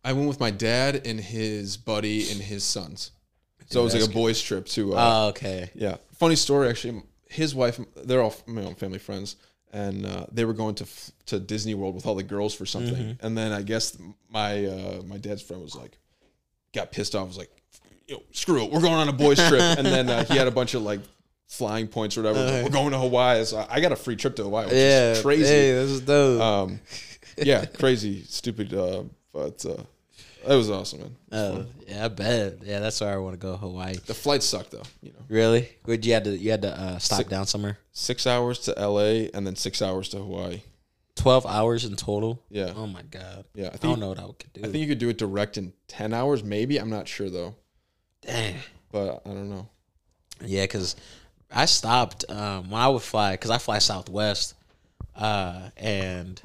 I went with my dad and his buddy and his sons. So it was like a boys' trip to. Uh, Oh, okay. yeah, funny story actually. His wife, they're all my own family friends, and uh, they were going to f- to Disney World with all the girls for something. Mm-hmm. And then I guess my uh, my dad's friend was like, got pissed off. Was like, Yo, screw it, we're going on a boys' trip. and then uh, he had a bunch of like flying points or whatever. Like, Uh-huh. we're going to Hawaii. So I got a free trip to Hawaii, which Yeah, is crazy. Hey, this is dope. Um, yeah, crazy, stupid, uh, but it was awesome, man. Oh, yeah, I bet. Yeah, that's where I want to go. Hawaii. The flight sucked though. You know, Really? Would you had to you had to uh, stop Six- down somewhere? six hours to L.A. and then six hours to Hawaii. Twelve hours in total. Yeah, Oh my god. yeah. I I don't think know what I could do. I think you could do it direct in ten hours, maybe. I'm not sure though, Dang. but I don't know. Yeah, because I stopped um, when I would fly because I fly Southwest, uh, and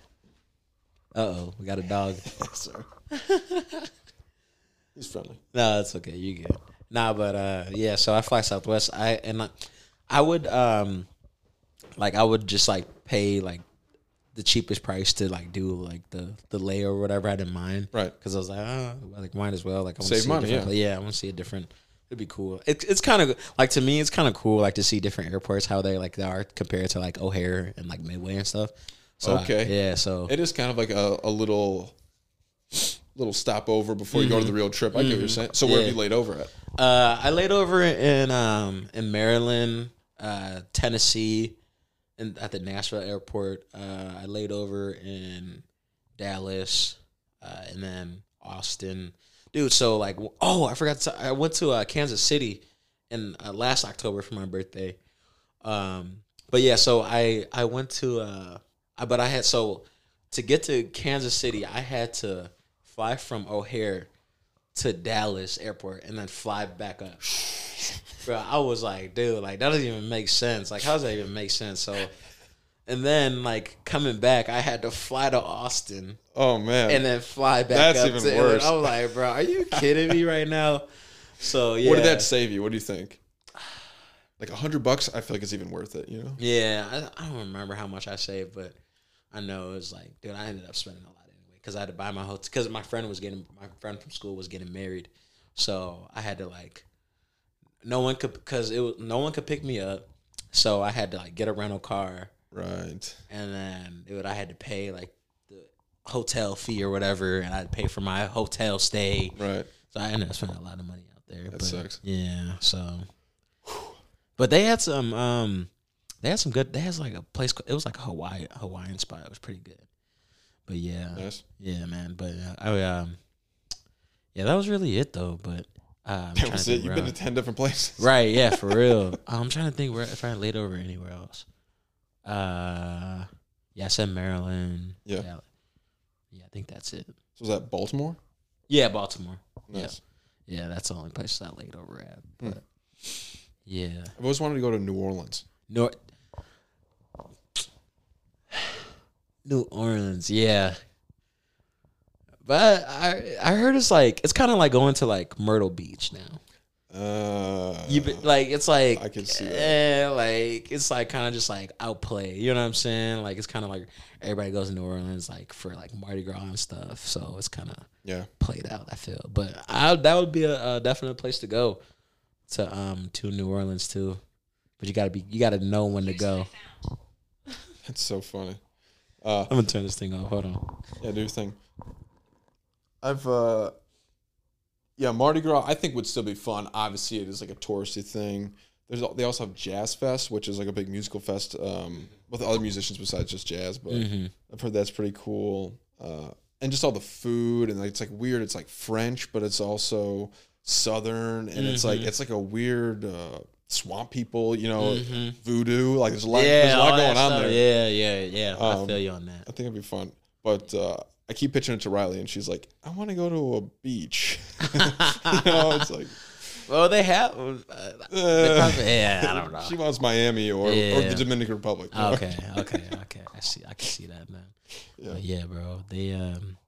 uh oh, we got a dog. Sorry, he's friendly. No, that's okay. You good. Nah, but uh, yeah. So I fly Southwest. I and I, I would um, like I would just like pay like the cheapest price to like do like the the lay or whatever I didn't mind. Right. Because I was like, oh, like might as well. Like I want Save to see money, A different, yeah. yeah, I want to see a different. It'd be cool. It's it's kind of like to me, it's kind of cool like to see different airports how they like they are compared to like O'Hare and like Midway and stuff. So I- Okay. yeah. So It is kind of like a, a little little stopover before you go to the real trip. I get what you're saying. So where have Mm-hmm. Yeah. you laid over at? Uh, I laid over in um in Maryland, uh, Tennessee, and at the Nashville airport. Uh, I laid over in Dallas, uh, and then Austin. Dude, so like, oh, I forgot. To, I went to uh, Kansas City in uh, last October for my birthday. Um, but yeah, so I I went to uh, I, but I had so to get to Kansas City, I had to fly from O'Hare to Dallas airport and then fly back up. Bro, I was like, dude, like that doesn't even make sense. Like, how does that even make sense? So, and then like coming back, I had to fly to Austin Oh man, and then fly back That's up. even to worse. I was like, bro, are you kidding me right now? So yeah. What did that save you? What do you think? Like a hundred bucks, I feel like it's even worth it. You know? Yeah, I, I don't remember how much I saved, but I know it was like, dude, I ended up spending a lot because I had to buy my hotel because my friend was getting my friend from school was getting married, so I had to like, no one could because it was no one could pick me up, so I had to like get a rental car Right. and then dude, I had to pay like the hotel fee or whatever, and I had to pay for my hotel stay. Right. So I ended up spending a lot of money out there. That but, sucks. Yeah. So, but they had some. um They had some good. They had like a place. It was like a Hawaii Hawaiian spot. It was pretty good. But yeah, Nice. yeah, man. But uh, I um, yeah, that was really it though. But uh, I'm That was it. You've been I- to ten different places. right. Yeah, for real. I'm trying to think where if I laid over anywhere else. Uh, yeah, I said Maryland. Yeah. yeah, yeah, I think that's it. So was that Baltimore? Yeah, Baltimore. Nice. Yeah, that's the only place I laid over at. Hmm. Yeah, I've always wanted to go to New Orleans. North New Orleans. Yeah, but I I heard it's like it's kind of like going to like Myrtle Beach now. Uh, You be, like it's like I can see that. eh, like it's like kind of just like outplay. You know what I'm saying? Like it's kind of like everybody goes to New Orleans like for like Mardi Gras and stuff. So it's kind of yeah. played out. I feel, but I, that would be a, a definite place to go to um to New Orleans too. But you gotta be you gotta know when to go. That's so funny. Uh, I'm gonna turn this thing off. Hold on. yeah, do your thing. I've uh, yeah, Mardi Gras. I think would still be fun. Obviously, it is like a touristy thing. There's they also have Jazz Fest, which is like a big musical fest um, with other musicians besides just jazz. But I've heard that's pretty cool. Uh, and just all the food and like it's like weird. It's like French, but it's also Southern, and it's like it's like a weird uh, swamp people. You know, voodoo. Like there's a lot. there's a lot going on stuff. there. Yeah, yeah, yeah. I Um, feel you on that. I think it'd be fun. But uh, I keep pitching it to Riley, and she's like, "I want to go to a beach." you know, it's like, Well, they have. Uh, they uh, probably- yeah, I don't know. she wants Miami or, or the Dominican Republic. you know? Okay, okay, okay. I see. I can see that, man. Yeah. But yeah, bro. They um,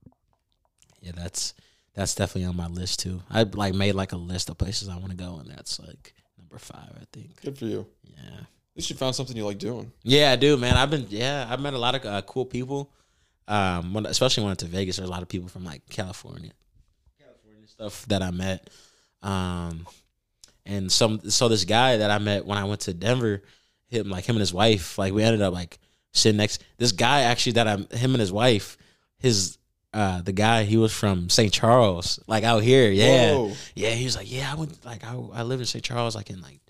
yeah, that's that's definitely on my list too. I like made like a list of places I want to go, and that's like number five, I think. Good for you. Yeah. At least you found something you like doing. Yeah, I do, man. I've been yeah, I've met a lot of uh, cool people. Um, when, especially when I went to Vegas, there's a lot of people from like California, California stuff that I met. Um, and some so this guy that I met when I went to Denver, him like him and his wife, like we ended up like sitting next. This guy actually that I him and his wife, his uh the guy he was from St. Charles, like out here, yeah, Whoa. yeah. He was like, yeah, I went like I I lived in St. Charles like in like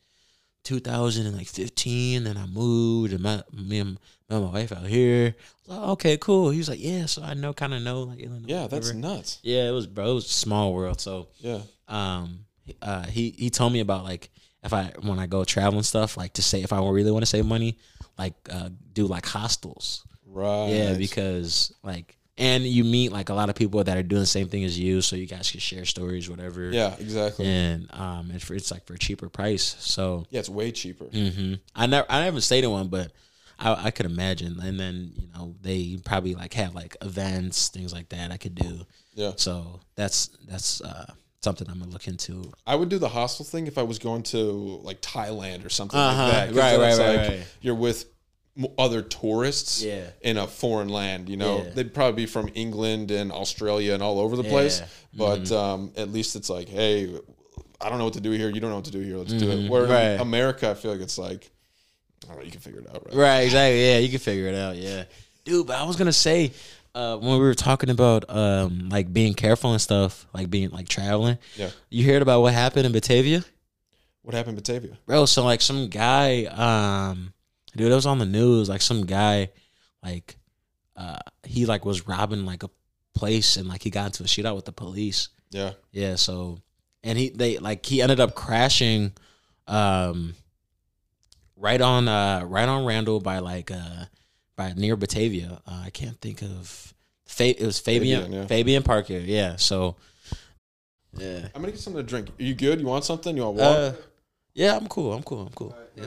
2015 and I moved and my me and, my wife out here. Like, okay, cool. He was like, yeah, so I know kind of know like Illinois. Yeah, that's nuts. yeah, it was bro, it was a small world. So Yeah. um uh he he told me about like if I when I go travel and stuff, like to say if I really want to save money, like uh do like hostels. Right. Yeah, because like and you meet like a lot of people that are doing the same thing as you, so you guys can share stories, whatever. Yeah, exactly. And um, and for, it's like for a cheaper price. So yeah, it's way cheaper. hmm I never, I never stayed in one, but I, I could imagine. And then you know they probably like have like events, things like that. I could do. Yeah. So that's that's uh, something I'm gonna look into. I would do the hostel thing if I was going to like Thailand or something Uh-huh. like that. Right, right, right, like right. You're with other tourists Yeah. in a foreign land. You know, Yeah. they'd probably be from England and Australia and all over the place. Yeah. Mm-hmm. But um, at least it's like, hey, I don't know what to do here. You don't know what to do here. Let's do it. Where Mm-hmm. Right. in America, I feel like it's like, I know. You can figure it out, right? Right, exactly. Yeah, you can figure it out. Yeah, dude. But I was gonna say uh, when we were talking about um, like being careful and stuff, like being like traveling. Yeah. You heard about what happened in Batavia? What happened in Batavia? bro so like some guy um dude it was on the news like some guy like uh he like was robbing like a place and like he got into a shootout with the police Yeah. yeah so and he they like he ended up crashing um right on uh right on randall by like uh by near batavia uh, i can't think of Fa- it was Fabyan Fabyan, Fabyan, yeah. parker yeah so yeah I'm gonna get something to drink. Are you good? You want something? You want water? uh, yeah i'm cool i'm cool i'm cool yeah.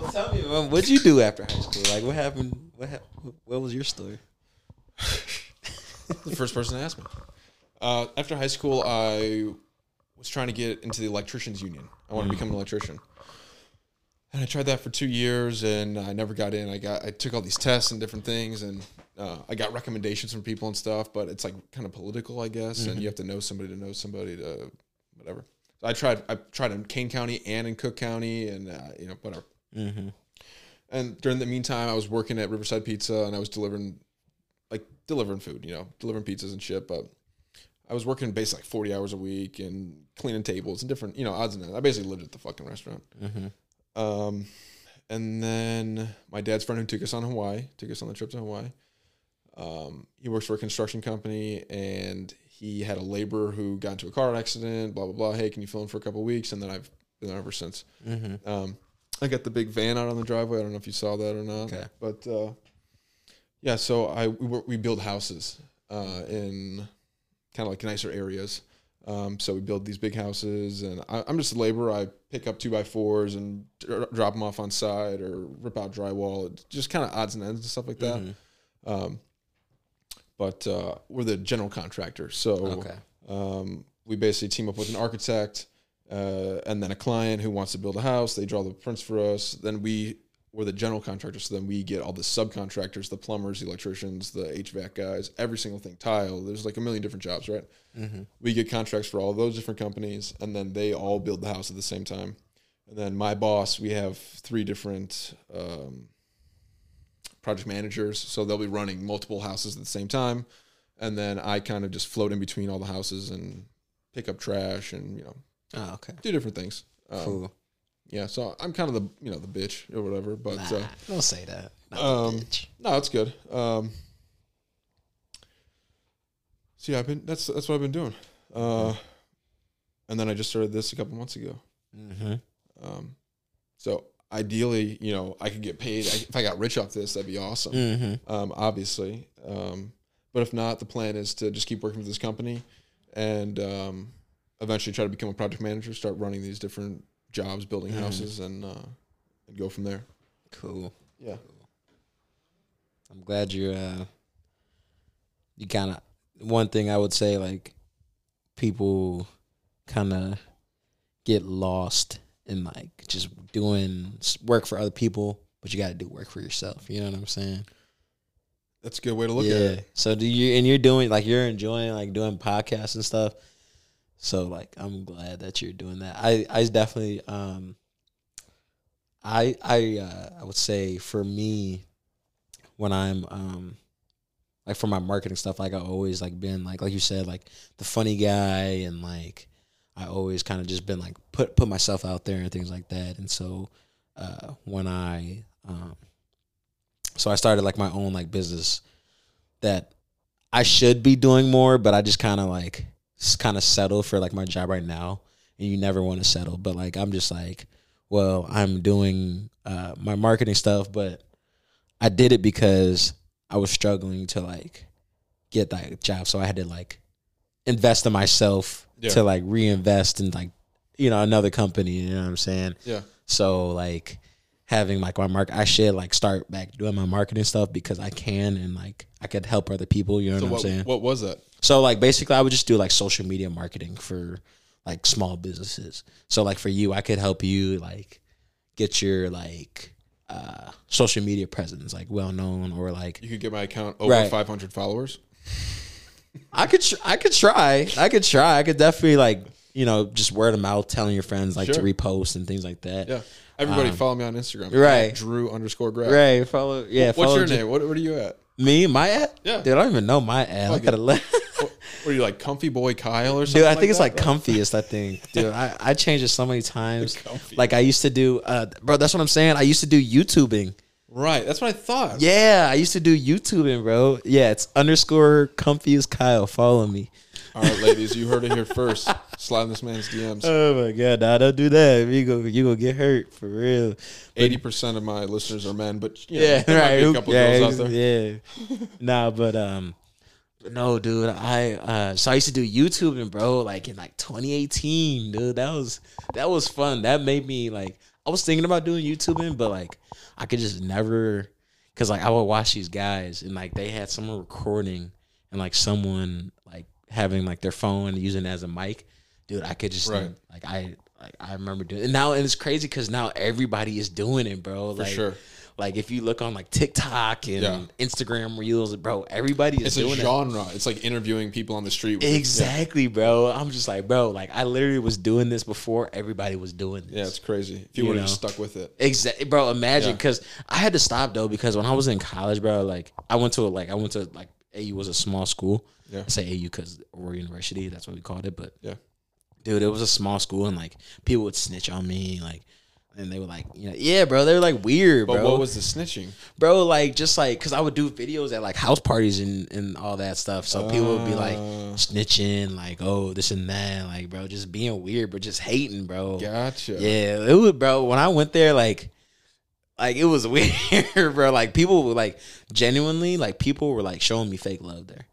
Take a piss. So tell me, what'd you do after high school? Like, what happened? What hap- What was your story? the first person to ask me. Uh, after high school, I was trying to get into the electricians union. I wanted to become an electrician, and I tried that for two years, and I never got in. I got I took all these tests and different things, and uh, I got recommendations from people and stuff. But it's like kind of political, I guess, and you have to know somebody to know somebody to whatever. So I tried. I tried in Kane County and in Cook County, and uh, you know whatever. Mm-hmm. And during the meantime, I was working at Riverside Pizza and I was delivering, like delivering food, you know, delivering pizzas and shit. But I was working basically like forty hours a week and cleaning tables and different, you know, odds and ends. I basically lived at the fucking restaurant. Mm-hmm. Um, and then my dad's friend who took us on Hawaii, took us on the trip to Hawaii. Um, he works for a construction company and he had a laborer who got into a car accident. Blah blah blah. Hey, can you fill in for a couple of weeks? And then I've been there ever since. Mm-hmm. Um, I got the big van out on the driveway. I don't know if you saw that or not. Okay. But uh, yeah, so I we, were- we build houses uh, in kind of like nicer areas. Um, so we build these big houses, and I, I'm just a laborer. I pick up two by fours and dr- drop them off on site, or rip out drywall, It's just kind of odds and ends and stuff like that. Mm-hmm. Um, but uh, we're the general contractor, so Okay. um, we basically team up with an architect uh, and then a client who wants to build a house. They draw the prints for us. Then we we're the general contractor, so then we get all the subcontractors, the plumbers, the electricians, the HVAC guys, every single thing, tile. There's like a million different jobs, right? Mm-hmm. We get contracts for all those different companies, and then they all build the house at the same time. And then my boss, we have three different um, project managers, so they'll be running multiple houses at the same time. And then I kind of just float in between all the houses and pick up trash and you know Oh, okay. do different things. Um, Cool. Yeah, so I'm kind of the you know the bitch or whatever, but Nah, uh, don't say that. Not um, no, it's good. Um, so yeah, I've been that's that's what I've been doing. Uh, and then I just started this a couple months ago. Mm-hmm. Um, so ideally, you know, I could get paid. I, if I got rich off this, that'd be awesome. Mm-hmm. Um, obviously, um, but if not, the plan is to just keep working with this company and um, eventually try to become a project manager, start running these different jobs, building Mhm. houses, and uh, and go from there. Cool. Yeah. I'm glad you uh you kind of one thing I would say like people kind of get lost in like just doing work for other people, but you got to do work for yourself. You know what I'm saying? That's a good way to look yeah. at it. So do you and you're doing like you're enjoying like doing podcasts and stuff. So like I'm glad that you're doing that. I I definitely um I I uh I would say for me when I'm um like for my marketing stuff like I always like been like like you said like the funny guy and like I always kind of just been like put put myself out there and things like that. And so uh when I um so I started like my own like business that I should be doing more, but I just kind of like kind of settle for like my job right now. And you never want to settle, but like I'm just like, well, I'm doing uh, my marketing stuff, but I did it because I was struggling to like get that job, so I had to like invest in myself Yeah. to like reinvest in like you know another company. You know what I'm saying? Yeah. So like having like my mark, I should like start back doing my marketing stuff because I can and like I could help other people. You know So what, what, I'm saying? what was it? So like basically, I would just do like social media marketing for like small businesses. So like for you, I could help you like get your like uh social media presence like well known or like You could get my account over Right. 500 followers. I could tr- I could try I could try I could definitely like you know just word of mouth telling your friends like to repost and things like that. Yeah. Everybody Um, follow me on Instagram. right. Drew underscore grad. Right. Follow. Yeah. What's follow your J- name? What, what are you at? Me. My ad. Yeah. Dude, I don't even know my ad. I gotta let. What, what are you like, Comfy Boy Kyle or something? Dude, I think it's that, like bro? comfiest. I think, dude, I, I changed it so many times. Like I used to do, uh, bro. That's what I'm saying. I used to do YouTubing. Right. That's what I thought. Yeah, I used to do YouTubing, bro. Yeah, it's underscore comfy as Kyle. Follow me. All right, ladies, you heard it here first. Slide this man's DMs. Oh my god, nah, don't do that. You go, you gonna get hurt for real. Eighty percent of my listeners are men, but you know, Yeah, there might right. be a couple yeah, girls out there. Yeah. nah, but um, no, dude. I uh, so I used to do YouTubing, bro. Like in like 2018, dude. That was that was fun. That made me like I was thinking about doing YouTubing, but like I could just never, cause like I would watch these guys and like they had someone recording and like someone having like their phone using it as a mic, dude, I could just Right. like I like I remember doing and now and it's crazy because now everybody is doing it, bro. For like, sure. Like if you look on like TikTok and Yeah. Instagram Reels, bro, everybody is It's a doing it. genre. It's like interviewing people on the street. with- Exactly, bro. I'm just like, bro, like I literally was doing this before everybody was doing this. Yeah, it's crazy. If you, You would have just stuck with it. Exactly, bro. Imagine Yeah. because I had to stop though because when I was in college, bro, like I went to like I went to like AU was a small school. Yeah. I say AU because Aurora University, that's what we called it. But Yeah. dude, it was a small school and like people would snitch on me, like, and they were like, you know, yeah, bro, they were like weird, But bro. what was the snitching? bro, like just like because I would do videos at like house parties and and all that stuff. So people would be like Uh. snitching, like, oh, this and that, like, bro, just being weird, but just hating, bro. Gotcha. Yeah, it was, bro. When I went there, like, like it was weird, bro. Like people were like genuinely, like people were like showing me fake love there.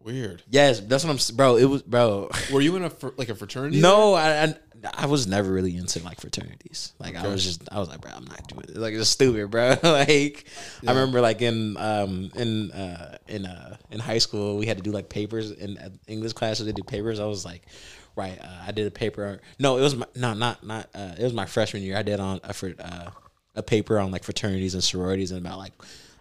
Weird. Yes, that's what I'm, bro. It was, bro. Were you in a fr- like a fraternity? No, I, I I was never really into like fraternities. Like I was just I was like, bro, I'm not doing it. Like it's stupid, bro. like I remember like in um in uh in uh in high school we had to do like papers in uh, English classes. They do papers. I was like, right. Uh, I did a paper. No, it was my no not not. Uh, it was my freshman year. I did on a fr- uh, a paper on like fraternities and sororities and about like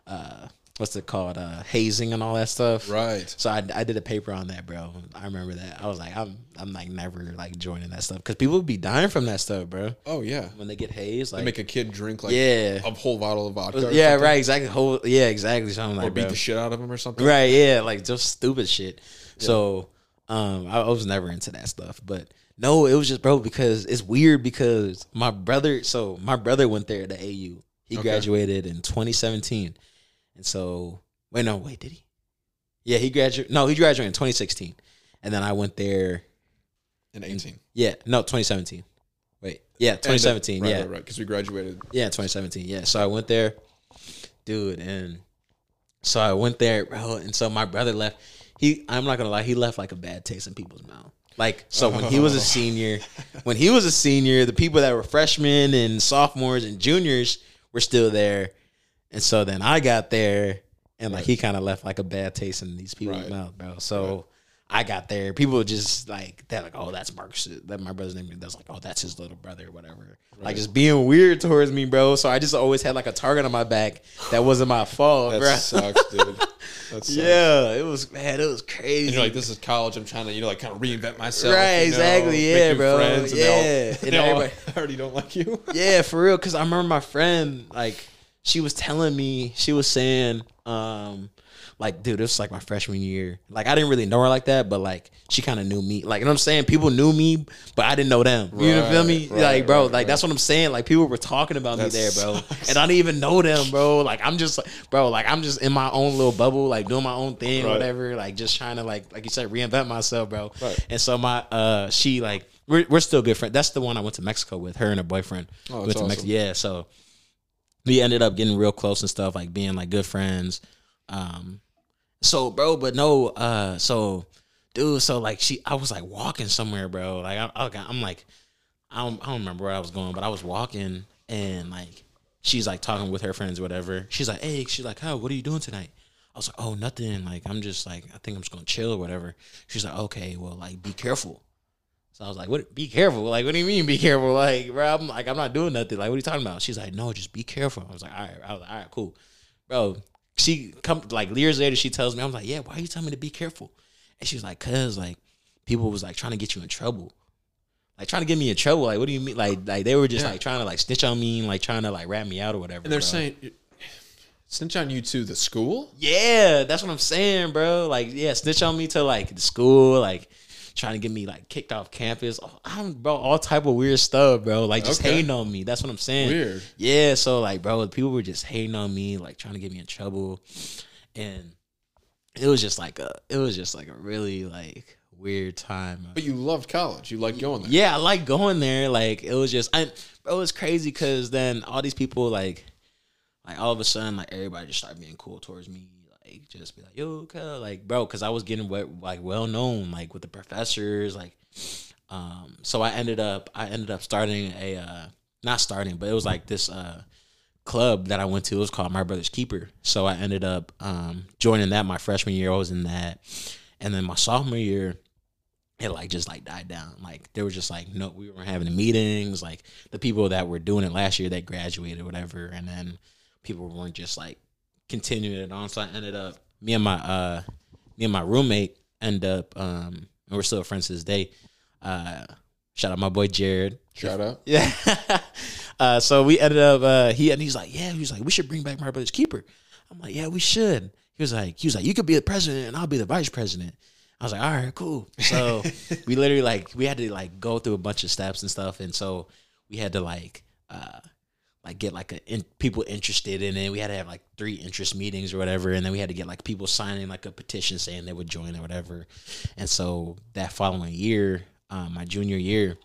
uh what's it called uh hazing and all that stuff. Right. So I, I did a paper on that, bro. I remember that. I was like, I'm I'm like never like joining that stuff because people would be dying from that stuff, bro. Oh yeah. When they get hazed, They like make a kid drink like Yeah. a whole bottle of vodka. yeah, something, right, exactly. Whole yeah, exactly. So I'm Or like, beat bro. the shit out of him or something. right, yeah, like just stupid shit. So um, I, I was never into that stuff, but no, it was just bro because it's weird because my brother. So my brother went there to AU. He Okay. graduated in 2017, and so wait, no, wait, did he? Yeah, he graduated. No, he graduated in 2016, and then I went there. In eighteen. Yeah, no, 2017. Wait, yeah, 2017. Right, yeah, Right. Right. Because we graduated. yeah, 2017. Yeah, so I went there, dude, and so I went there, bro, and so my brother left. He, I'm not gonna lie, he left like a bad taste in people's mouth. Like, so when he was a senior, when he was a senior, the people that were freshmen and sophomores and juniors were still there, and so then I got there, and like he kind of left like a bad taste in these people's Right. mouth, bro. So. I got there. People just like they're like, "Oh, that's Marcus." That my brother's name. That's like, "Oh, that's his little brother," or whatever. Like just being weird towards me, bro. So I just always had like a target on my back that wasn't my fault, That bro. sucks, dude. That sucks. Yeah, it was man, it was crazy. And you're like, this is college. I'm trying to, you know, like kind of reinvent myself. Right, you know, exactly, yeah, bro. friends, and they all- Yeah. they And all everybody- already don't like you. yeah, for real. Cause I remember my friend, like, she was telling me, she was saying, um, like, dude, this was like my freshman year. Like, I didn't really know her like that, but like, she kind of knew me. Like, you know what I'm saying? People knew me, but I didn't know them. You know, feel me? Right, like, bro, right, like that's what I'm saying. Like, people were talking about me there, bro, and I didn't even know them, bro. Like, I'm just, bro, like I'm just in my own little bubble, like doing my own thing, or whatever. Like, just trying to, like, like you said, reinvent myself, bro. And so my, uh, she like, we're we're still good friends. That's the one I went to Mexico with. Her and her boyfriend. Oh, went to awesome. yeah, so we ended up getting real close and stuff, like being like good friends. Um, so bro, but no, uh, so dude, so like she, I was like walking somewhere, bro. Like I, I, I'm like, I don't, I don't remember where I was going, but I was walking and like she's like talking with her friends, whatever. She's like, hey, she's like, oh, what are you doing tonight? I was like, oh, nothing. Like I'm just like, I think I'm just gonna chill or whatever. She's like, okay, well, like be careful. So I was like, "What? Be careful! Like, what do you mean, be careful? Like, bro, I'm like, I'm not doing nothing. Like, what are you talking about?" She's like, "No, just be careful." I was like, "All right." I was like, "All right, cool, bro." She come like years later. She tells me, "I'm like, yeah, why are you telling me to be careful?" And she's like, "Cause like people was like trying to get you in trouble, like trying to get me in trouble. Like, what do you mean? Like, like they were just Yeah. like trying to like snitch on me, and, like trying to like rat me out or whatever." And they're bro. saying, snitch on you to the school? Yeah, that's what I'm saying, bro. Like, yeah, snitch on me to like the school, like trying to get me like kicked off campus. Oh, I'm bro, all type of weird stuff, bro. Like just Okay. hating on me. That's what I'm saying. Weird. Yeah, so like, bro, people were just hating on me, like trying to get me in trouble, and it was just like a, it was just like a really like weird time. But you loved college. You liked going there. Yeah, I like going there. Like it was just, I, bro, it was crazy because then all these people like, like all of a sudden, like everybody just started being cool towards me. Like just be like, yo, cuz, like bro, because I was getting like well known, like with the professors, like, um. So I ended up, I ended up starting a, uh not starting, but it was like this uh club that I went to. It was called My Brother's Keeper. So I ended up um joining that my freshman year. I was in that. and then my sophomore year, it like just like died down. Like there was just like no, we weren't having the meetings. Like the people that were doing it last year, they graduated, whatever, and then people weren't just like continuing it on. So I ended up me and my uh me and my roommate end up um and we're still friends to this day. Uh shout out my boy Jared. Shout out. Yeah. uh so we ended up uh he and he's like, Yeah, he was like, we should bring back my brother's keeper. I'm like, Yeah, we should. He was like, he was like, You could be the president and I'll be the vice president. I was like, all right, cool. So we literally like we had to like go through a bunch of steps and stuff, and so we had to like uh like get like a in, people interested in it. We had to have like three interest meetings or whatever, and then we had to get like people signing like a petition saying they would join or whatever. And so that following year, um, my junior year,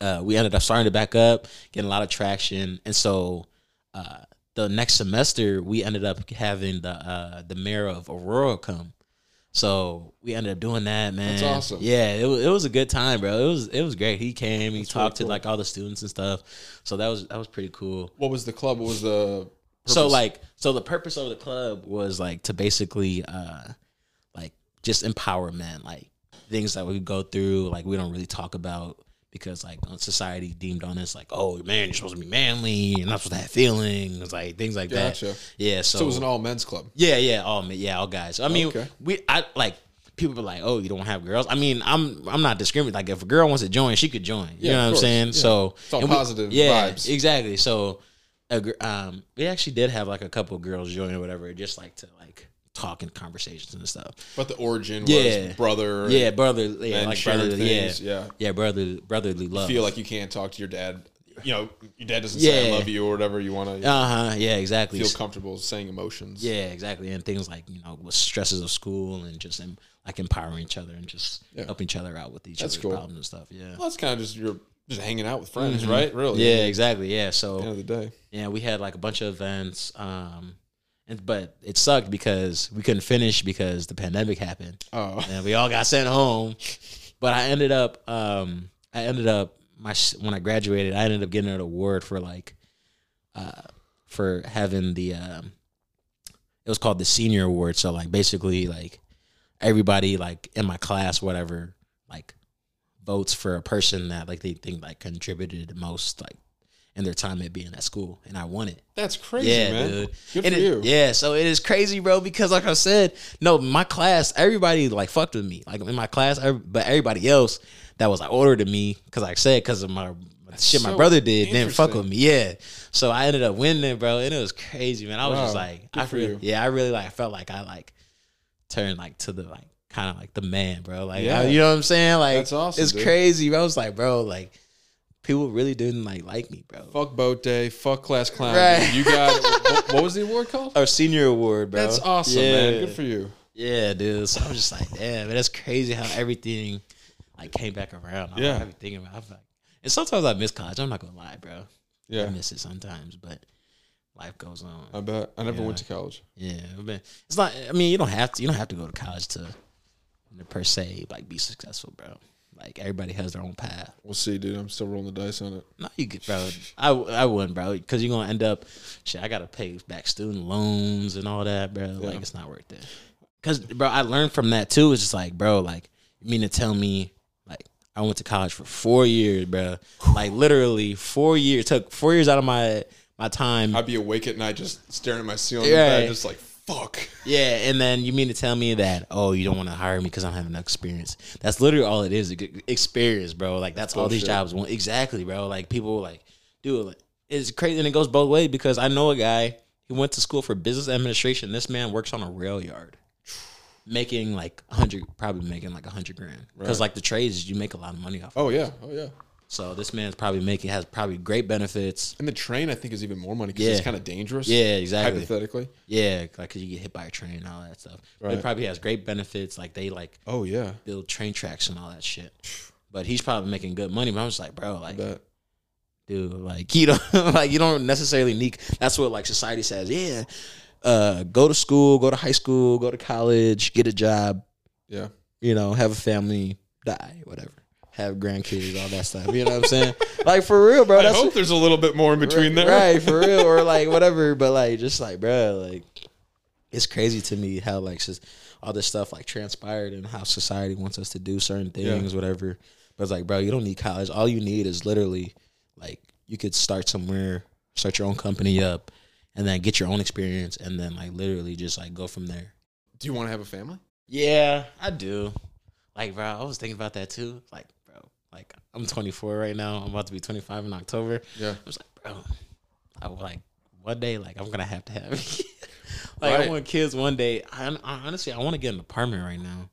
uh, we ended up starting to back up, getting a lot of traction, and so uh, the next semester we ended up having the uh, the mayor of Aurora come. So we ended up doing that, man. That's awesome. Yeah, it was, it was a good time, bro. It was it was great. He came, he That's talked really to like all the students and stuff. So that was that was pretty cool. What was the club? What was the So like so the purpose of the club was like to basically uh like just empower men, like things that we go through, like we don't really talk about because like society deemed on us like, oh man, you're supposed to be manly, you're not supposed to have feelings, like things like Gotcha. that. Yeah, so, So it was an all men's club. yeah, yeah, all men, yeah, all guys. I mean, Okay. we, I like people be like, oh, you don't have girls. I mean, I'm, I'm not discriminating. Like, if a girl wants to join, she could join. You Yeah, know what I'm course. saying? Yeah. So It's all and we- positive yeah, vibes. exactly. So, um, we actually did have like a couple of girls join or whatever, just like to like talk in conversations and stuff. But the origin Yeah. was brother. Yeah, brother, yeah, like brotherly, things. yeah, Yeah. yeah, brother, brotherly love. Feel like you can't talk to your dad. You know, your dad doesn't say I love you or whatever. You want to uh huh, yeah, exactly. feel comfortable saying emotions. Yeah, exactly. And things like, you know, with stresses of school and just em- like empowering each other and just Yeah. helping each other out with each That's other's cool. problems and stuff. Yeah. Well, that's kind of just you're just hanging out with friends, right? Really. Mm-hmm. Yeah, exactly. Yeah. So the end of the day. yeah, we had like a bunch of events. Um but it sucked because we couldn't finish because the pandemic happened. Oh. And we all got sent home. But I ended up um I ended up my when I graduated, I ended up getting an award for like uh for having the um it was called the senior award. So like basically like everybody like in my class, whatever, like votes for a person that like they think like contributed the most like in their time at being at school. And I won it. That's crazy, Yeah, man. dude. Good And for it- you. Yeah, so it is crazy, bro. Because like I said, no, my class, everybody like fucked with me. Like in my class, but everybody else that was like older than me, because like I said, because of my shit my brother did, didn't fuck with me. Yeah, so I ended up winning, bro, and it was crazy, man. I was just like, Good I for really, yeah, I really like felt like I like turned like to the like kind of like the man, bro. Like, Yeah. You know what I'm saying? Like, That's awesome, It's dude. crazy, bro. I was like, bro, like people really didn't like like me, bro. Fuck boat day. Fuck class clown. Right. You got what, what was the award called? Our senior award, bro. That's awesome, man. Good for you. Yeah, dude. So I was just like, damn, man, that's crazy how everything like came back around. I Yeah. yeah. be thinking about I'm like, and sometimes I miss college. I'm not gonna lie, bro. Yeah, I miss it sometimes, but life goes on. I bet. I never Yeah. went to college. yeah, but it's not. I mean, you don't have to. You don't have to go to college to, per se, like be successful, bro. Like everybody has their own path. We'll see, dude. I'm still rolling the dice on it. No, you get, bro. I I wouldn't, bro, because you're gonna end up. Shit, I gotta pay back student loans and all that, bro. Yeah. Like it's not worth it. Cause, bro, I learned from that too. It's just like, bro, like you mean to tell me, like I went to college for four years, bro. Like literally four years. Took four years out of my my time. I'd be awake at night just staring at my ceiling, Right. bed, just like fuck. Yeah, and then you mean to tell me that oh you don't want to hire me because I don't have enough experience? That's literally all it is, experience, bro. Like that's all these jobs want. Exactly, bro. Like people like, dude, it's crazy, and it goes both ways because I know a guy. He went to school for business administration. This man works on a rail yard, making like hundred, probably making like a hundred grand. Because Right. like the trades, you make a lot of money off. Oh yeah, oh yeah. So this man's probably making has probably great benefits. And the train, I think, is even more money because Yeah. it's kind of dangerous. Yeah, exactly. Hypothetically. Yeah, like cause you get hit by a train and all that stuff. Right. it probably has great benefits. Like they like Oh yeah. build train tracks and all that shit. But he's probably making good money. But I'm just like, bro, I like, dude, like you don't like you don't necessarily need. That's what like society says. Yeah, uh, go to school, go to high school, go to college, get a job. Yeah. You know, have a family, die, whatever. Have grandkids, all that stuff. You know what I'm saying? like for real, bro. I That's hope there's a little bit more in between there. right for real, or like whatever. But like, just like, bro, like it's crazy to me how like just all this stuff like transpired and how society wants us to do certain things, whatever. But it's like, bro, you don't need college. All you need is literally like you could start somewhere, start your own company up, and then get your own experience, and then like literally just like go from there. Do you want to have a family? Yeah, I do. Like, bro, I was thinking about that too. Like, like I'm 24 right now. I'm about to be 25 in October. Yeah. I was like, bro, I was like one day, like I'm gonna have to have. like I want kids one day. I, I honestly, I want to get an apartment right now.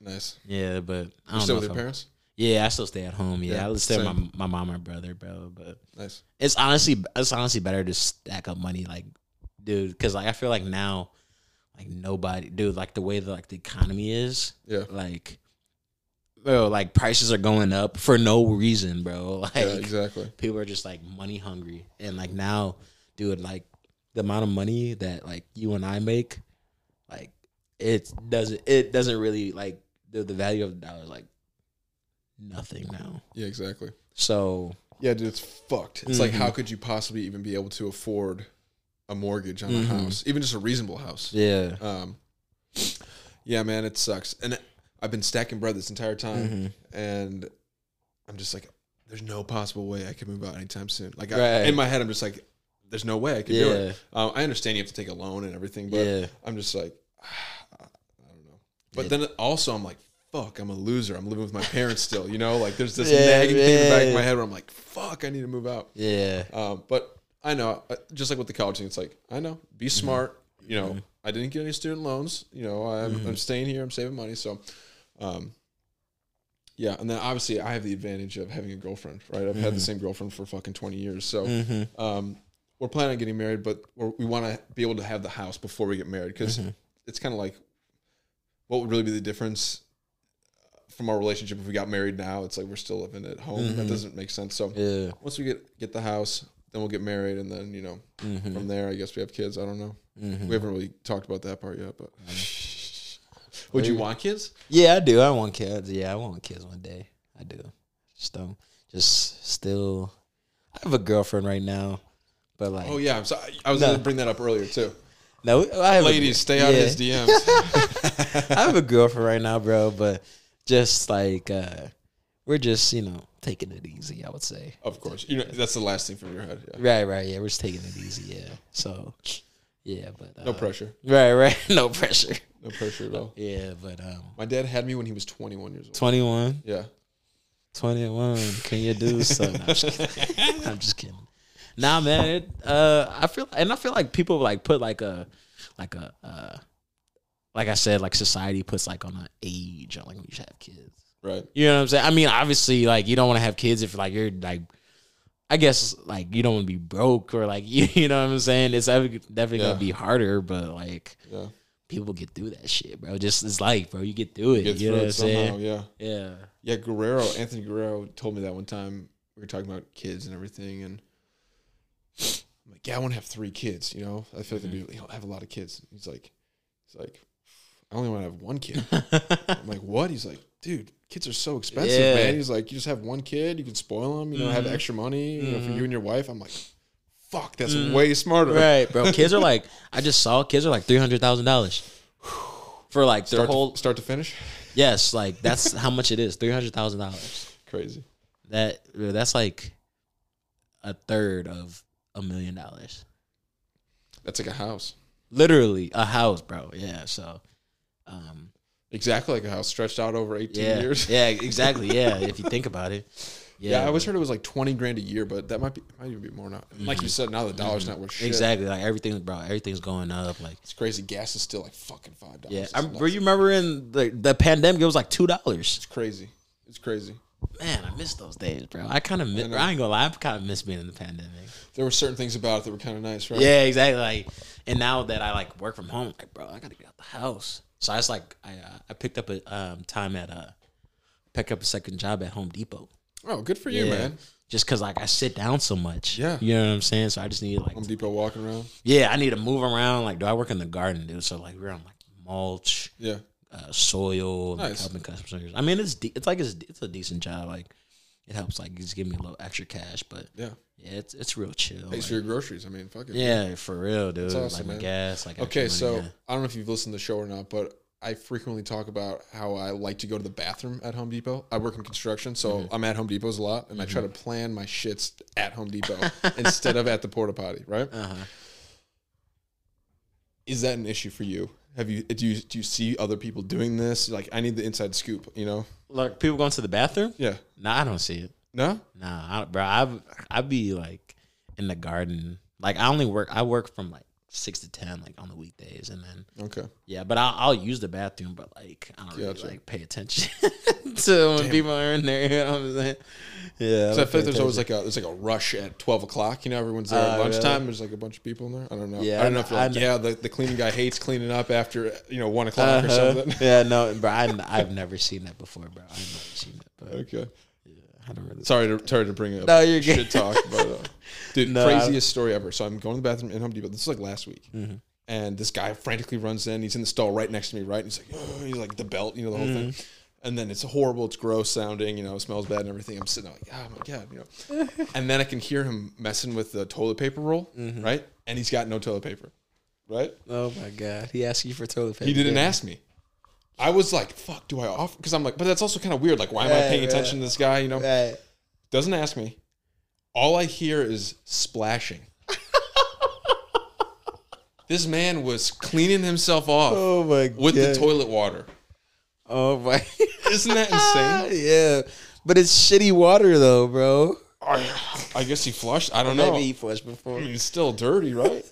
Nice. Yeah, but I don't still know with your I'm- parents? Yeah, I still stay at home. Yeah, Yeah, I stay with my, my mom and brother, bro. But Nice. it's honestly, it's honestly better to stack up money, like, dude, because like I feel like now, like nobody, dude, like the way that like the economy is, Yeah. like, bro, like prices are going up for no reason, bro. Like, Yeah, exactly. people are just like money hungry, and like now, dude, like the amount of money that like you and I make, like it doesn't, it doesn't really like the the value of the dollar is like nothing now. Yeah, exactly. So Yeah, dude, it's fucked. It's like, Mhm. how could you possibly even be able to afford a mortgage on Mhm. a house, even just a reasonable house? yeah, Um, yeah, man, it sucks. And I've been stacking bread this entire time, Mhm. and I'm just like, there's no possible way I could move out anytime soon. Like, I, in my head, I'm just like, there's no way I could do it. Um, I understand you have to take a loan and everything, but yeah, I'm just like, I don't know. But Yeah. then also, I'm like, fuck, I'm a loser. I'm living with my parents still, you know? Like, there's this Yeah, nagging thing in the back of my head where I'm like, fuck, I need to move out. yeah, Um, but I know, uh, just like with the college thing, it's like I know, be Mm-hmm. smart. You know, I didn't get any student loans. You know, I'm, Mm-hmm. I'm staying here. I'm saving money. So, um, yeah. And then obviously, I have the advantage of having a girlfriend. Right, I've had the same girlfriend for fucking twenty years. So, mm-hmm. um, we're planning on getting married, but we're, we want to be able to have the house before we get married because Mm-hmm. it's kind of like what would really be the difference from our relationship if we got married now. It's like we're still living at home. That Mhm. doesn't make sense. So yeah, once we get get the house, then we'll get married, and then you know mm-hmm. from there, I guess we have kids. I don't know. Mm-hmm. We haven't really talked about that part yet, but would you want kids? Yeah, I do. I want kids. Yeah, I want kids one day. I do. Just don't. Just still. I have a girlfriend right now, but like, Oh yeah, sorry. I was No. going to bring that up earlier too. no, I have a- Ladies, stay out of yeah. his DMs. I have a girlfriend right now, bro, but just like uh we're just you know taking it easy. I would say. of course, you know that's the last thing from your head. Yeah. Right, right, yeah, we're just taking it easy. Yeah, so yeah, but uh, No pressure. Right, right, no pressure. No pressure at all. Yeah, but um, My dad had me when he was 21 years old. twenty one. Yeah. 21 can you do so no, I'm, just kidding. I'm just kidding nah man it, uh i feel and i feel like people like put like a like a uh like i said like society puts like on an age on like when you should have kids Right. you know what i'm saying i mean obviously like you don't want to have kids if like you're like i guess like you don't want to be broke or like you, you know what i'm saying it's definitely definitely Yeah. gonna be harder but like Yeah. People get through that shit bro just it's life bro you get through it Get you through know what i'm somehow. saying Yeah. yeah Yeah. Guerrero, Anthony Guerrero told me that one time. We were talking about kids and everything, and I'm like, yeah, I want to have three kids. You know, I feel like Mm-hmm. I do. You know, have a lot of kids. He's like, he's like, I only want to have one kid. I'm like, what? He's like, dude, kids are so expensive, Yeah. man. He's like, you just have one kid, you can spoil them, you know, have Mhm. extra money, you know, for you and your wife. I'm like, fuck, that's Mhm. way smarter. Right, bro. Kids are like, I just saw kids are like three hundred thousand dollars for like their Start whole. to, start to finish, yes, like that's how much it is. Three hundred thousand dollars. crazy. That that's like a third of a million dollars. That's like a house, Literally a house, bro. Yeah. So, um, exactly like a house stretched out over 18 yeah, years. yeah, exactly. Yeah, if you think about it. Yeah, Yeah, I always heard it was like 20 grand a year, but that might be might even be more now. Like you said, now the dollar's not worth shit. Mm-hmm. exactly. Like everything, bro. Everything's going up. Like, It's crazy. Gas is still like fucking five dollars. yeah. I, bro, you remember in the the pandemic, it was like two dollars. It's crazy. It's crazy. Man, I miss those days, bro. I kind of miss. I, ain't gonna lie, I kind of miss being in the pandemic. There were certain things about it that were kind of nice, right? Yeah, exactly. Like, and now that I like work from home, like, bro, I gotta get out the house. So I just like I uh, I picked up a um, time at uh pick up a second job at Home Depot. Oh, good for you, Yeah. man. Just cause like I sit down so much. Yeah. You know what I'm saying? So I just need like Home Depot walking around. yeah, I need to move around. Like, do I work in the garden, dude? So like we're on like mulch, Yeah. uh, soil, like, Nice. helping customers. I mean, it's de- it's like it's it's a decent job. Like it helps like just give me a little extra cash, but Yeah. yeah, it's it's real chill. Pays like- for your groceries. I mean, fuck it. yeah, for real, dude. Awesome, like my man. gas, like Okay, so money, I don't know if you've listened to the show or not, but I frequently talk about how I like to go to the bathroom at Home Depot. I work in construction, so I'm at Home Depot's a lot, and I try to plan my shits at Home Depot instead of at the porta potty. Right? Uh-huh. Is that an issue for you? Have you do you do you see other people doing this? Like, I need the inside scoop. You know? Like people going to the bathroom? Yeah. Nah, I don't see it. No. Nah, I, bro, I I be like in the garden. Like I only work. I work from like six to ten, like on the weekdays, and then Okay. yeah. But I'll, I'll use the bathroom, but like I don't really Gotcha. like pay attention to when people are in there. You know what I'm saying? Yeah. So I feel like there's always like a there's like a rush at twelve o'clock. You know, everyone's there at Oh, lunchtime. really? There's like a bunch of people in there. I don't know. Yeah, I don't know if like, yeah, the, the cleaning guy hates cleaning up after you know one o'clock or Uh-huh. something. Yeah, no, bro. I, I've never seen that before, bro. I've never seen it, but Okay. I don't really. Sorry to sorry to bring it up No, you're good. shit talk, but uh, dude, No, craziest story ever. So I'm going to the bathroom in Home Depot. This is like last week, Mm-hmm. and this guy frantically runs in. He's in the stall right next to me, right? And he's like, oh, he's like the belt, you know, the whole Mm-hmm. thing. And then it's horrible. It's gross sounding. You know, it smells bad and everything. I'm sitting there like, oh my god, you know. and then I can hear him messing with the toilet paper roll, Mm-hmm. right? And he's got no toilet paper, right? Oh my god, he asked you for toilet paper. He didn't Yeah. ask me. I was like, fuck, do I offer? Because I'm like, but that's also kind of weird. Like, why am I paying right. attention to this guy? You know, Right. doesn't ask me. All I hear is splashing. this man was cleaning himself off Oh my god. with the toilet water. Oh my. Isn't that insane? yeah, but it's shitty water though, bro. I, I guess he flushed. I don't know. Maybe he flushed before. I mean, it's still dirty, right?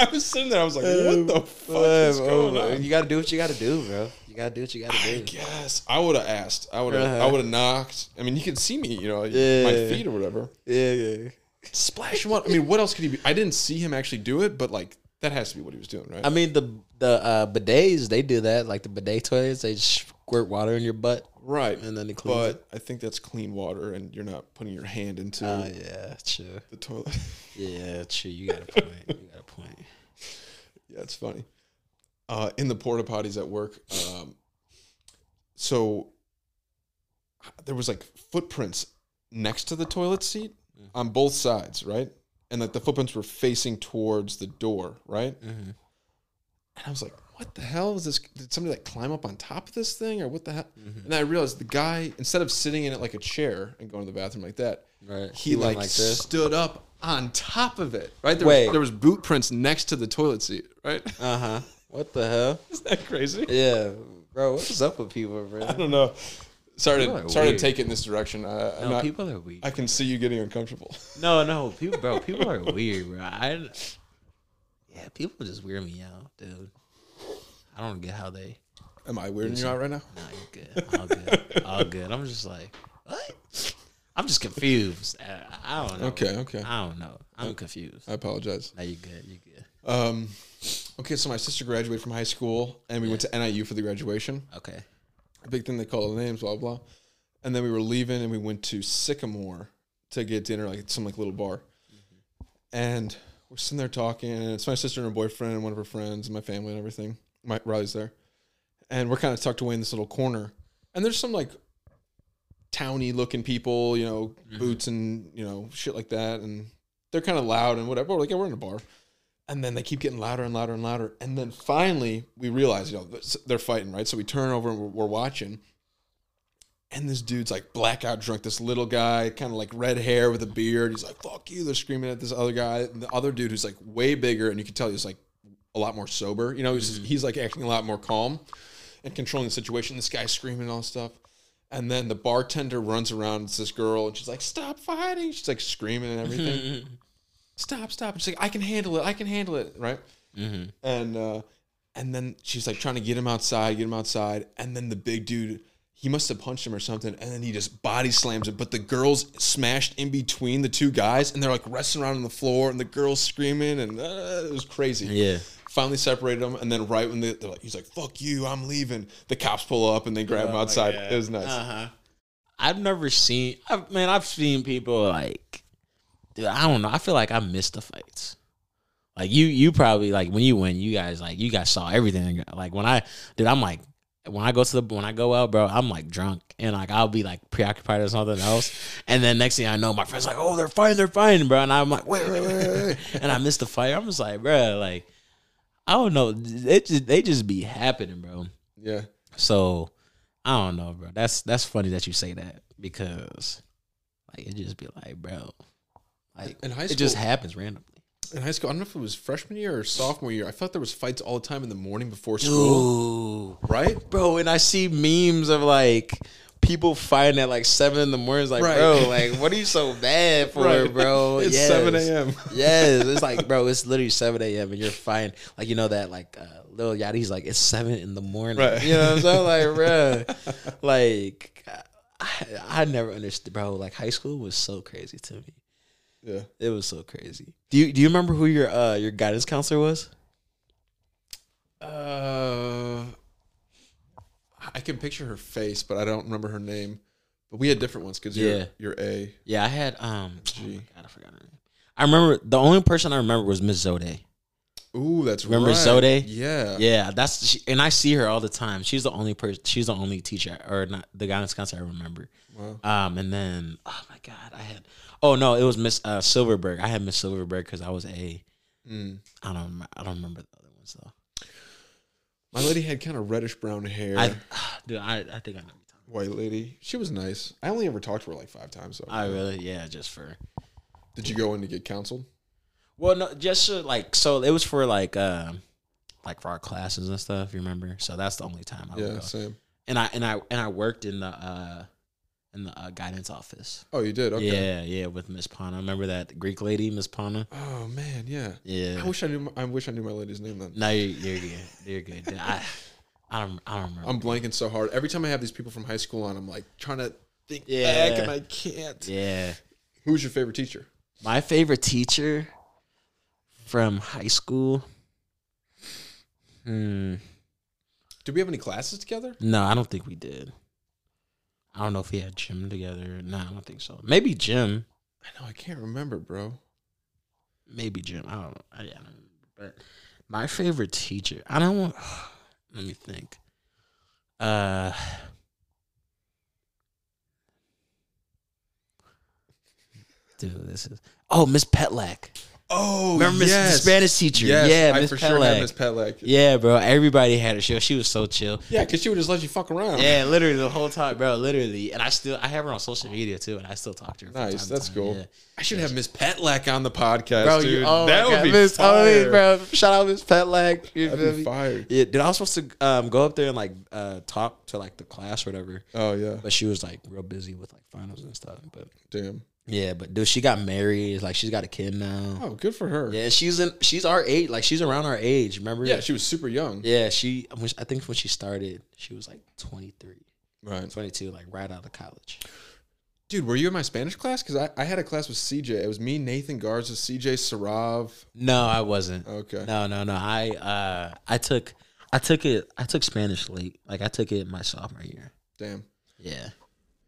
I was sitting there. I was like, what the fuck is going on? You gotta do what you gotta do, bro. You gotta do what you gotta do. I guess I would have asked. I would have. Uh-huh. I would have knocked. I mean, you can see me. You know, Yeah. my feet or whatever. Yeah, yeah. Splash up. I mean, what else could he be? I didn't see him actually do it, but like that has to be what he was doing, right? I mean the the uh, bidets they do that, like the bidet toilets. They squirt water in your butt, right. and then it cleans But it. I think that's clean water, and you're not putting your hand into Oh yeah, true. the toilet. Yeah, true. You got a point. You got a point. Yeah, it's funny. Uh, in the porta potties at work, um, so there was like footprints next to the toilet seat on both sides, right? And like the footprints were facing towards the door, right? Mhm. And I was like, "What the hell is this? Did somebody like climb up on top of this thing, or what the hell?" Mm-hmm. And then I realized the guy, instead of sitting in it like a chair and going to the bathroom like that, Right. he, went like, stood up on top of it. Right there, Wait. Was, there was boot prints next to the toilet seat. Right? Uh huh. What the hell? Isn't that crazy? Yeah, bro. What's up with people, bro? I don't know. Sorry People to are sorry to take it in this direction. I, I'm No, not- people are weird. I can see you getting uncomfortable. No, no, people, bro. People are weird, bro. I, yeah, people just weird me out, dude. I don't get how they. Am I weirding you out right now? Nah, you're good. All good. All good. I'm just like, what? I'm just confused. I, I don't know. Okay, okay. I don't know. I'm confused. I apologize. Now you're good. You're good. Um, okay, so my sister graduated from high school, and we went to NIU for the graduation. Okay. A big thing they call the names, blah blah. And then we were leaving, and we went to Sycamore to get dinner, like at some like little bar. And we're sitting there talking, and it's my sister and her boyfriend, and one of her friends, and my family, and everything. My Riley's there, and we're kind of tucked away in this little corner. And there's some like towny looking people, you know, boots and you know shit like that, and they're kind of loud and whatever. We're like, yeah, we're in a bar. And then they keep getting louder and louder and louder. And then finally, we realize, you know, they're fighting, right? So we turn over and we're, we're watching. And this dude's like blackout drunk. This little guy, kind of like red hair with a beard. He's like, fuck you. They're screaming at this other guy. And the other dude who's like way bigger, and you can tell he's like a lot more sober. You know, he's, he's like acting a lot more calm and controlling the situation. This guy's screaming and all stuff. And then the bartender runs around. It's this girl, and she's like, "Stop fighting!" She's like screaming and everything. stop, stop. And she's like, I can handle it. I can handle it. Right. Mm-hmm. And, uh, and then she's like trying to get him outside, get him outside. And then the big dude, he must have punched him or something. And then he just body slams it. But the girl's smashed in between the two guys and they're like wrestling around on the floor and the girl's screaming. And uh, it was crazy. Yeah. Finally separated them. And then right when they, they're like, he's like, fuck you, I'm leaving. The cops pull up and they grab him outside. It was nice. Uh huh. I've never seen. I've, man, I've seen people like. I don't know. I feel like I missed the fights. Like you, you probably like when you win. You guys like you guys saw everything. Like when I, dude, I'm like when I go to the when I go out, bro, I'm like drunk and like I'll be like preoccupied or something else, and then next thing I know, my friends like, oh, they're fighting, they're fighting, bro, and I'm like, wait, wait, wait, wait, wait. and I missed the fight. I'm just like, bro, like. I don't know. It just they just be happening, bro. Yeah. So I don't know, bro. That's that's funny that you say that because like it just be like, bro, like In high school, it just happens randomly. In high school, I don't know if it was freshman year or sophomore year. I felt there was fights all the time in the morning before school. Ooh, Right? bro. And I see memes of like people fighting at like seven in the morning. It's like, Right. bro, like what are you so bad for, Right. bro? It's Yes. 7 a.m. yes, it's like, bro, it's literally seven a.m. and you're fine. Like you know that like uh, Lil Yachty's like it's seven in the morning. Right. You know what I'm saying? Like, bro, like I, I never understood, bro. Like high school was so crazy to me. Yeah. It was so crazy. Do you do you remember who your uh your guidance counselor was? Uh, I can picture her face, but I don't remember her name. But we had different ones because Yeah. you're, you're A. Yeah, I had um. Oh my God, I forgot her name. I remember the only person I remember was Miss Zode. Ooh, that's Remember right. Zode? Yeah. Yeah, that's she, and I see her all the time. She's the only person. She's the only teacher or not the guidance counselor I remember. Wow. Um, and then oh my god, I had oh no, it was Miss uh, Silverberg. I had Miss Silverberg because I was a Mm. I don't I don't remember the other ones though. My lady had kind of reddish brown hair. I dude, I I think I know. White lady. She was nice. I only ever talked to her like five times. So. I really yeah, just for Did you go in to get counseled? Well no, just like so it was for like um like for our classes and stuff. You remember? So that's the only time I would Yeah, go. same. And I and I and I worked in the uh in the uh, guidance office. Oh, you did? Okay. Yeah, yeah, with Miss Pana. Remember that Greek lady, Miss Pana? Oh man, yeah. Yeah. I wish I knew. My, I wish I knew my lady's name then. No, you're, you're good. You're good. I, I don't, I don't remember. I'm blanking so hard. Every time I have these people from high school on, I'm like trying to think Yeah. back, and I can't. yeah. Who's your favorite teacher? My favorite teacher from high school. Hmm. Did we have any classes together? No, I don't think we did. I don't know if we had gym together. No, I don't think so. Maybe gym. I know. I can't remember, bro. Maybe gym. I don't know. I, I don't remember. But my favorite teacher. I don't want. Let me think. Uh. Dude, this is. Oh, Miss Petlack. Oh, Remember Miss the. Spanish teacher? Yes, yeah, I Miss for sure had Miss Petlack. Yeah, bro. Everybody had her. She, she was so chill. Yeah, because she would just let you fuck around. Yeah, literally the whole time, bro. Literally, and I still I have her on social media too, and I still talk to her. Nice, that's cool. yeah. I should have Miss Petlack on the podcast, Bro, dude. you, oh that would God, be Miss, fire. oh, bro. Shout out Miss Petlack. You That'd feel be me? fire. Yeah, dude, I was supposed to um, go up there and like uh, talk to like the class or whatever, Oh yeah, but she was like real busy with like finals and stuff. But damn. Yeah, but dude, she got married. Like she's got a kid now. Oh, good for her. Yeah, she's in. She's our age. Like she's around our age. Remember? Yeah, she was super young. Yeah, she. when she- I think when she started, she was like 23, Right. 22, like right out of college. Dude, were you in my Spanish class? Because I, I had a class with CJ. It was me, Nathan Garza, CJ Sarav. No, I wasn't. Okay. No, no, no. I uh, I took, I took it. I took Spanish late. Like I took it my sophomore year. Damn. Yeah.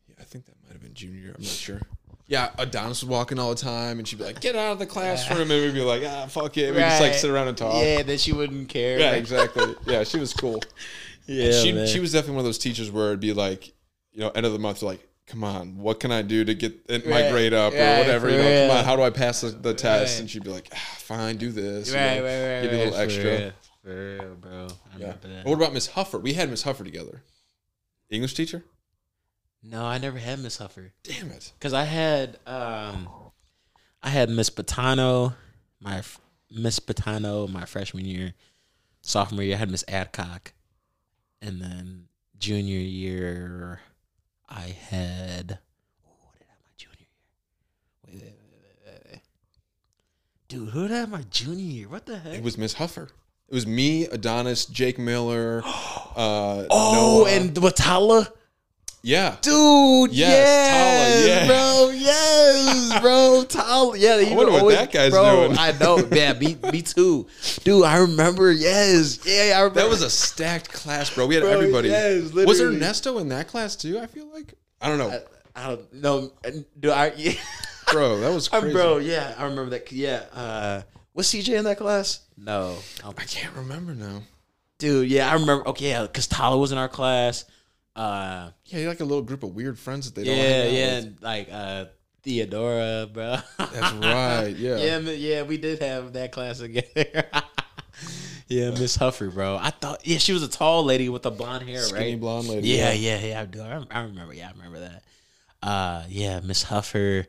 Yeah, I think that might have been junior year. I'm not sure. Yeah, Adonis was walking all the time, and she'd be like, "Get out of the classroom," and we'd be like, "Ah, fuck it." We'd just like sit around and talk. Yeah, then she wouldn't care. Yeah, exactly. Yeah, she was cool. yeah. she man. she was definitely one of those teachers where it'd be like, you know, end of the month, like, come on, what can I do to get it- my grade up or whatever? You for know, come on, how do I pass the, the test? Right. And she'd be like, ah, fine, do this. you know, right, right. Give you a right, little for extra. real. For real, bro. I Yeah. that. What about Miss Huffer? We had Miss Huffer together. English teacher? No, I never had Miss Huffer. Damn it. Cause I had um, I had Miss Patano, my Miss Patano, my freshman year, sophomore year. I had Miss Adcock, and then junior year, I had. Oh, what did I have my junior year? Wait, wait, wait, wait, wait, wait. Dude, who did I have my junior year? What the heck? It was Miss Huffer. It was me, Adonis, Jake Miller. Uh, oh, Noah. and Watala. Yeah. Dude, Yes, yes, Tala, yeah. bro, yes, bro, Tala, yeah. He wonder what that guy's bro, doing. I know, yeah, me, me too, dude. I remember, yes, yeah, I remember. That was a stacked class, bro. We had Bro, everybody. yes, was. Ernesto in that class too? I feel like. I don't know. I, I don't know, do I? Yeah, bro, that was crazy. bro, yeah, I remember that. Yeah, uh, was CJ in that class? No, I I can't remember now. dude. Yeah, I remember. Okay, yeah, because Tala was in our class. Uh, Yeah, you're like a little group of weird friends that they don't yeah, yeah, with. like uh, Theodora, bro. That's right. Yeah. yeah, yeah, we did have that class together. Yeah, Miss Huffer, bro. I thought, yeah, she was a tall lady with a blonde hair, Skinny right? blonde lady. Yeah, yeah, yeah. I do. I, I remember. Yeah, I remember that. Uh, yeah, Miss Huffer,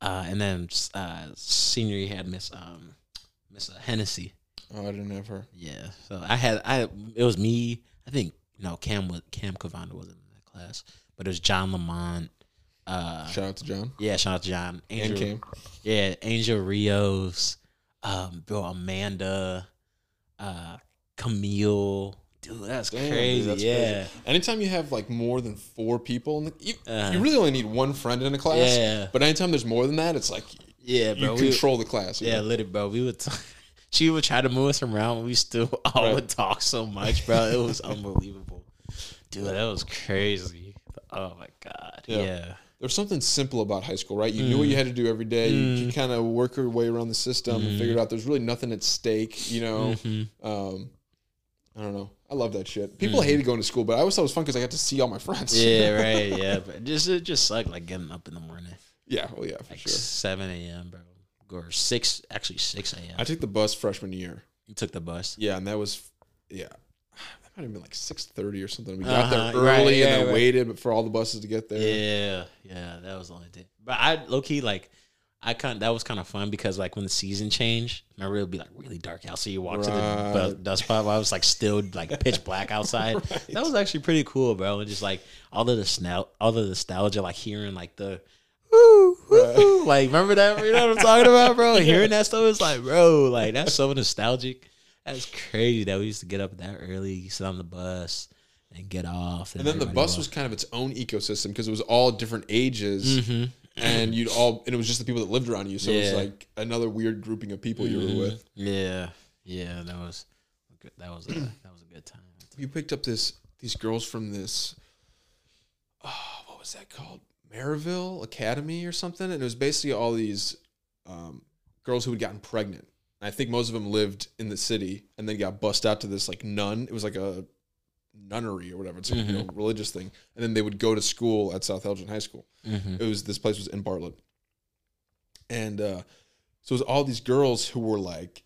uh, and then uh, senior you had Miss um, Miss uh, Hennessy. Oh, I didn't have her. Yeah, so I had I it was me. I think no Cam was Cam Cavanda wasn't in that class, but it was John Lamont. Uh, Shout out to John yeah, shout out to John. and Angel, Cam. yeah, Angel Rios, um, bro, Amanda, uh, Camille. Dude, that's Damn, dude, crazy. that's yeah. crazy. Anytime you have like more than four people in the, you, Uh, you really only need one friend in a class. Yeah. But anytime there's more than that, it's like Yeah, you bro. we- control the class. yeah, know? lit it, bro. We would. T- she would try to move us around, but we still all Right. would talk so much, bro. It was unbelievable, dude. That was crazy. Oh my god. Yeah. Yeah. There's something simple about high school, right? You knew what you mm. had to do every day. You could mm. kind of work your way around the system and figured mm. out there's really nothing at stake. You know, mm-hmm. um, I don't know. I love that shit. People hated going to school, but I always thought it was fun because I got to see all my friends. Yeah. Right. Yeah. But just it just sucked like getting up in the morning, yeah. Well, yeah, for like sure. seven a.m. bro, or six. Actually, six a.m. I took the bus freshman year. you took the bus. Yeah, and that was yeah. Might have been like six thirty or something. We got there Uh-huh, early right, and yeah, then right. waited for all the buses to get there. Yeah, yeah, that was the only thing. But I low key like I kind that was kind of fun because like when the season changed, remember it would be like really dark out. So you walk to the Right. bu- dust while it was like still like pitch black outside. That was actually pretty cool, bro. And just like all of the nostal- all the nostalgia, like hearing like the woo, woo. like remember that? You know what I'm talking about, bro? Hearing that stuff is like, bro, like that's so nostalgic. That's crazy that we used to get up that early, sit on the bus, and get off. And then the bus was kind of its own ecosystem because it was all different ages, Mm-hmm. and you'd all and it was just the people that lived around you. So it was like another weird grouping of people you were with. Yeah, yeah, that was good. That was a, that was a good time. You picked up this these girls from this. Oh, what was that called? Maryville Academy or something, and it was basically all these um, girls who had gotten pregnant. I think most of them lived in the city and then got bussed out to this like nun. It was like a nunnery or whatever. It's a you know, religious thing. And then they would go to school at South Elgin High School. Mm-hmm. It was this place was in Bartlett. And uh, so it was all these girls who were like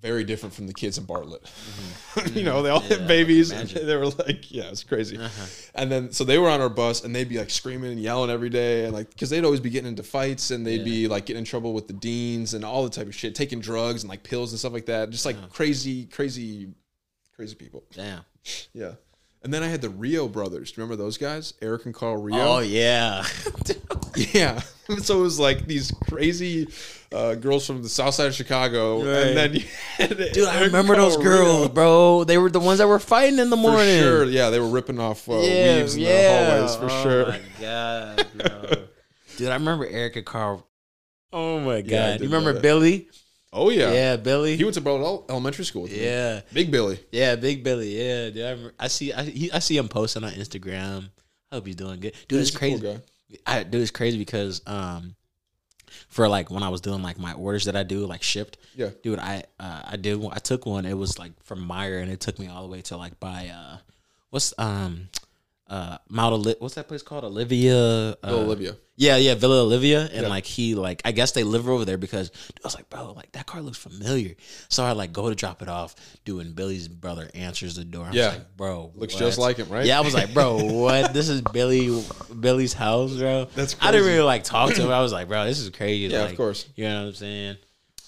very different from the kids in Bartlett. you know, they all Mm-hmm. Yeah, had babies. They were like, yeah, it's crazy. Uh-huh. And then so they were on our bus and they'd be like screaming and yelling every day and like because they'd always be getting into fights and they'd be like getting in trouble with the deans and all the type of shit, taking drugs and like pills and stuff like that. Just like crazy, crazy, crazy people. Damn. Yeah. And then I had the Rio brothers. Do you remember those guys? Eric and Carl Rio. Oh yeah. Yeah. so it was like these crazy uh, girls from the south side of Chicago. Right. And then you had Dude, I remember and those girls, Rio. bro. They were the ones that were fighting in the For morning. sure. Yeah, they were ripping off uh, Yeah, weaves in yeah. the hallways for oh sure. my god, bro. Dude, I remember Eric and Carl. Oh my god. Yeah, you remember know that. Oh yeah. Yeah, Billy. He went to Bartlett Elementary School with me. yeah. Big Billy. Yeah, Big Billy. Yeah, dude. I, remember, I see. I, he, I see him posting on Instagram. I hope he's doing good, dude. He's it's a cool crazy. I dude, it's crazy because um, for like when I was doing like my orders that I do like Shipt. Yeah. dude. I uh, I did. one- I took one. It was like from Meijer, and it took me all the way to like by uh, what's um, uh, Mount Oli- What's that place called? Olivia. Uh, Olivia. Yeah, yeah, Villa Olivia, and Yeah. like he like I guess they live over there because I was like, bro, like that car looks familiar. So I like go to drop it off, doing Billy's brother answers the door. I Yeah. was like, bro, Looks what? just like him, right? Yeah, I was like, bro, what? This is Billy Billy's house, bro. That's I didn't really like talk to him. I was like, bro, this is crazy. Yeah, of course. You know what I'm saying?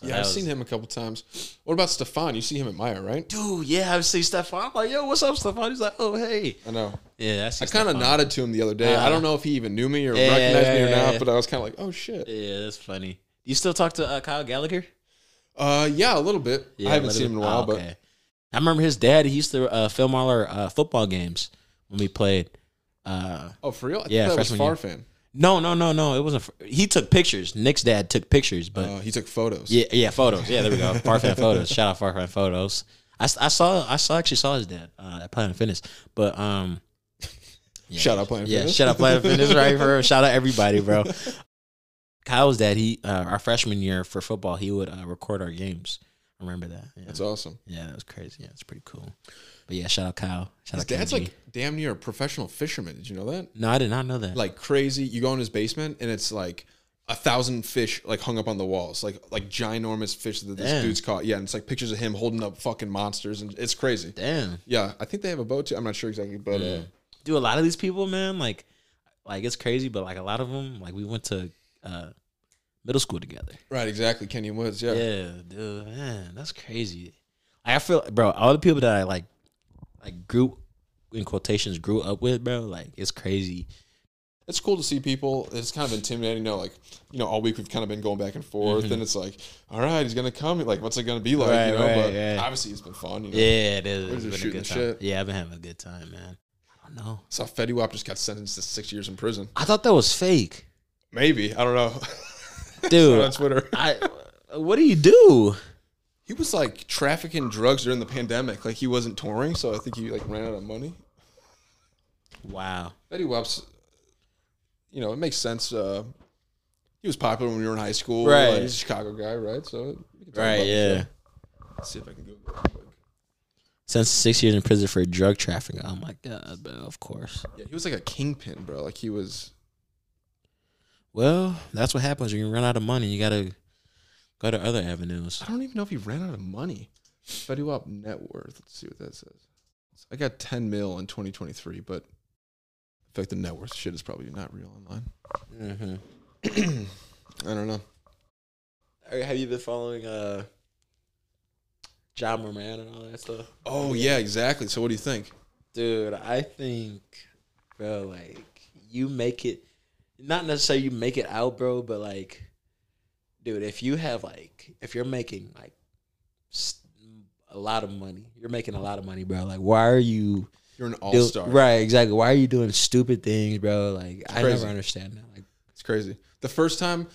Yeah, I've was- seen him a couple times. What about Stefan? You see him at Meijer, right? Dude, yeah, I see Stefan. I'm like, yo, what's up, Stefan? He's like, oh, hey. I know. Yeah, that's I kind of nodded to him the other day. I Uh-huh. don't know if he even knew me or Yeah, recognized me or yeah, not, yeah. but I was kind of like, oh shit. Yeah, that's funny. You still talk to uh, Kyle Gallagher? Uh, yeah, a little bit. I haven't seen him in a while, but I remember his dad. He used to uh, film all our uh, football games when we played. Uh, oh, for real? I Yeah, yeah, that was. Farfan. No, no, no, no. It wasn't. He took pictures. Nick's dad took pictures, but Uh, he took photos. yeah, yeah, photos. Yeah, there we go. Farfan photos. Shout out Farfan photos. I saw I saw actually saw his dad uh, at Planet Fitness, but um, yeah, Shout out Planet yeah, Fitness. shout out Planet Fitness, right? For shout out everybody, bro. Kyle's dad, he uh, our freshman year for football, he would uh, record our games. I remember that. Yeah. That's awesome. Yeah, that was crazy. Yeah, it's pretty cool. But yeah, shout out Kyle. Shout His out dad's Kenji. like damn near a professional fisherman. Did you know that? no, I did not know that. Like crazy. You go in his basement and it's like a thousand fish like hung up on the walls, like like ginormous fish that this Damn. dude's caught. Yeah, and it's like pictures of him holding up fucking monsters, and it's crazy. Damn. Yeah, I think they have a boat too. I'm not sure exactly, but uh, Do a lot of these people, man, like, like it's crazy, but like a lot of them, like we went to uh middle school together. right, exactly. Kenny Woods. Yeah. Yeah, dude, man, that's crazy. Like, I feel, bro, all the people that I like, like grew in quotations grew up with, bro. Like it's crazy. it's cool to see people. It's kind of intimidating, you know. Like, you know, all week we've kind of been going back and forth, mm-hmm. and it's like, all right, he's gonna come. Like, what's it gonna be like? Right, you know, right, but right. obviously it's been fun. You know? Yeah, it is. We're It's just been a shooting good time. shit. Yeah, I've been having a good time, man. I don't know. So Fetty Wap just got sentenced to six years in prison. I thought that was fake, Maybe I don't know. dude. on Twitter, I. What do you do? He was like trafficking drugs during the pandemic. Like he wasn't touring, so I think he like ran out of money. Wow. Fetty Wap's, you know, it makes sense. Uh, he was popular when we were in high school. Right. Like, he's a Chicago guy, right? So we can talk Right. Yeah. Let's see if I can go. real quick. Since six years in prison for drug trafficking. Oh my god, bro. Of course. Yeah, he was like a kingpin, bro. Like he was. Well, that's what happens when you run out of money. You gotta go to other avenues. I don't even know if he ran out of money. Fetty Wap net worth. Let's see what that says. I got 10 mil in 2023, but in fact, the net worth shit is probably not real online. Mm-hmm. I don't know. Have you been following uh, Ja Morant and all that stuff? Oh yeah, exactly. So what do you think? Dude, I think, bro, like you make it, not necessarily you make it out, bro, but like, dude, if you have like, if you're making like a lot of money, you're making a lot of money, bro. Like, why are you You're an all star. Right, exactly. Why are you doing stupid things, bro? Like, I crazy. never understand that. Like, It's crazy. The first time,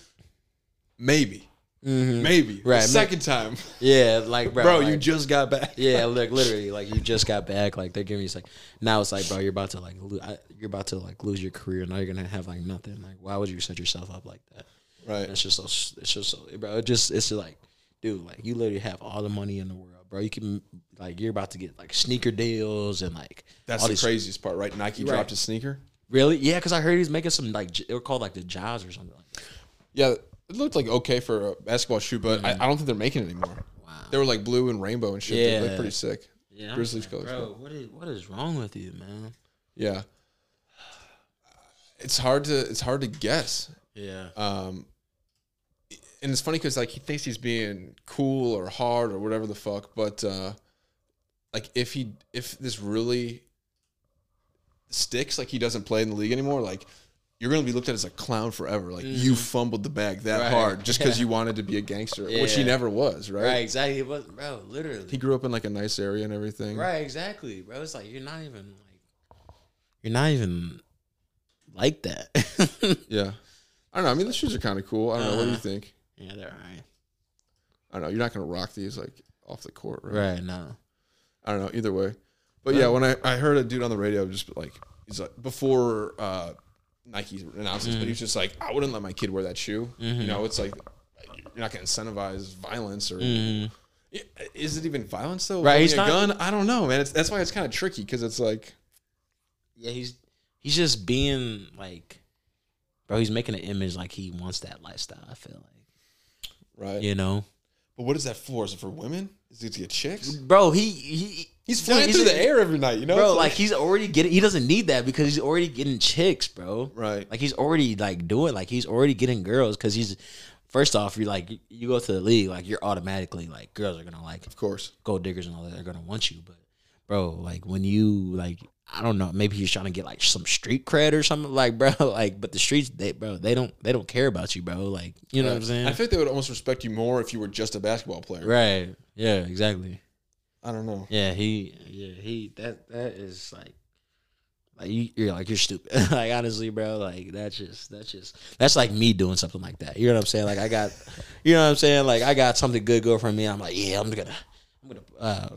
maybe, mhm. maybe. Right, The second time, yeah, like, bro, bro, like- you just got back. Yeah, like literally, like you just got back. Like they're giving you like now it's like, bro, you're about to like lo- I, you're about to like lose your career. Now you're gonna have like nothing. Like, why would you set yourself up like that? Right. It's just so it's just so bro. It just it's just like, dude, like you literally have all the money in the world, bro. You can like you're about to get like sneaker deals and like That's the craziest part, right? Nike Right. dropped his sneaker. Really? Yeah, because I heard he's making some like they were called like the Jaws or something like that. Yeah, it looked like okay for a basketball shoe, but I, I don't think they're making it anymore. Wow. They were like blue and rainbow and shit. They look pretty sick. Yeah, Grizzlies like, colors, bro. What is what is wrong with you, man? Yeah. It's hard to it's hard to guess. Yeah. Um, and it's funny because like he thinks he's being cool or hard or whatever the fuck, but uh, like if he if this really sticks, like he doesn't play in the league anymore, like you're gonna be looked at as a clown forever. Like you fumbled the bag that Mm-hmm. Right. hard just because you wanted to be a gangster, which he never was, right? Right, exactly. It was, bro, literally. He grew up in like a nice area and everything. Right, exactly, bro. It's like you're not even like you're not even like that. Yeah. I don't know. I mean, the shoes are kind of cool. I don't know. What do you Uh-huh. think? Yeah, they're alright. I don't know. You're not gonna rock these like off the court, right? Right, no. I don't know either way. But yeah, when I, I heard a dude on the radio just like he's like before uh, Nike announced this, but he's mm-hmm. just like, I wouldn't let my kid wear that shoe. You mm-hmm. know, it's like you're not gonna incentivize violence or mm-hmm. Yeah, is it even violence though? Right, he's not- gun. I don't know, man. It's, that's why it's kind of tricky because it's like Yeah, he's he's just being like bro, he's making an image like he wants that lifestyle, I feel like. Right. You know? But what is that for? Is it for women? Is it to get chicks? Bro, he he He's flying he's through the air every night. You know, Bro, It's like he's already getting he doesn't need that because he's already getting chicks, bro. right. Like he's already like doing like he's already getting girls because he's first off you're like you go to the league like you're automatically like girls are gonna like of course. gold diggers and all that they're gonna want you but bro like when you like I don't know maybe he's trying to get like some street cred or something like bro like but the streets they bro they don't they don't care about you bro like you know what I'm saying? I think they would almost respect you more if you were just a basketball player. right. Yeah exactly. I don't know. yeah he yeah he that that is like like you, you're like you're stupid. Like honestly bro like that's just that's just that's like me doing something like that. You know what i'm saying? Like i got you know what i'm saying? Like i got something good going for me. I'm like yeah i'm gonna i'm gonna uh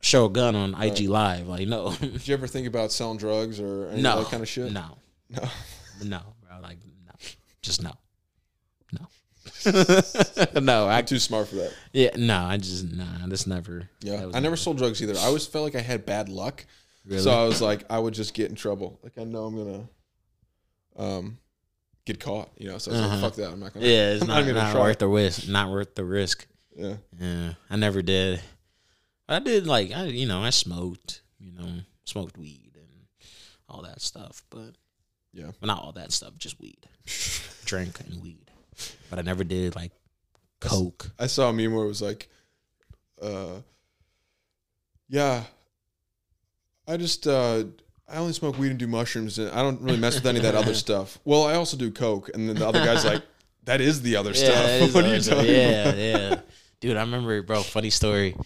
show a gun on ig live like no Did you ever think about selling drugs or any no of that kind of shit? no No. no bro like no just no no no i I'm too smart for that. yeah no i just nah This never Yeah. I never sold drugs either. I always felt like I had bad luck. Really? So I was like, I would just get in trouble. Like I know I'm gonna um get caught. You know, so I was like, fuck that. I'm not gonna. Uh-huh. Yeah, it's I'm not, gonna not worth the risk. Not worth the risk. Yeah. Yeah, I never did. I did like I, you know, I smoked. You know, smoked weed and all that stuff. But Yeah. well, not all that stuff, just weed, drink and weed. But I never did like coke. I saw a meme where it was like, uh, yeah, I just uh, I only smoke weed and do mushrooms, and I don't really mess with any of that other stuff. Well, I also do coke, and then the other guy's like, that is the other that stuff. what are you talking Yeah, about? yeah, dude. I remember, bro. Funny story.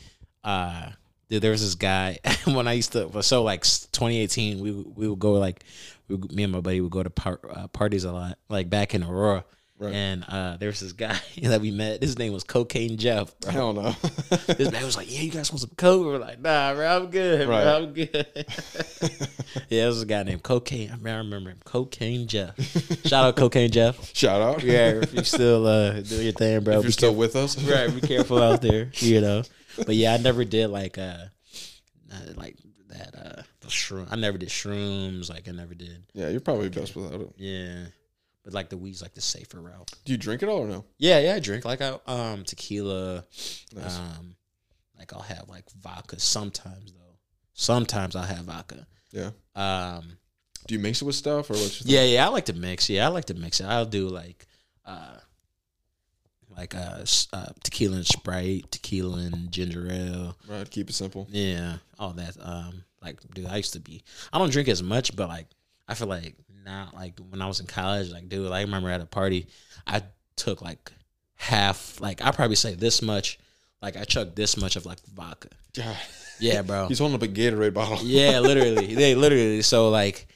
Uh, dude, there was this guy when I used to. So like 2018, we we would go like, we, me and my buddy would go to par, uh, parties a lot, like back in Aurora. Right. And uh, there was this guy that we met. His name was Cocaine Jeff. don't know. This man was like, "Yeah, you guys want some coke?" We are like, "Nah, bro, I'm good, Right. bro, I'm good." yeah, there was a guy named Cocaine. I, mean, I remember him, Cocaine Jeff. Shout out Cocaine Jeff. Shout out. Yeah, if you still uh, do your thing, bro. if you're still with us, right be careful out there you know but yeah i never did like uh, uh like that uh the shroom i never did shrooms like i never did Yeah, you're probably best without it. yeah but like the weed's like the safer route Do you drink it all or no? yeah yeah i drink like i um tequila Nice. um like i'll have like vodka sometimes though sometimes i'll have vodka Yeah. um Do you mix it with stuff or what's? yeah yeah i like to mix yeah i like to mix it i'll do like uh like uh, uh tequila and sprite tequila and ginger ale Right. Keep it simple. Yeah, all that. Um, like, dude, I used to be. I don't drink as much, but like, I feel like not like when I was in college, like, dude, I remember at a party, I took like half. Like, I probably say this much. Like, I chugged this much of like vodka. God. Yeah, bro. He's holding up a Gatorade bottle. yeah, literally. They literally. So like,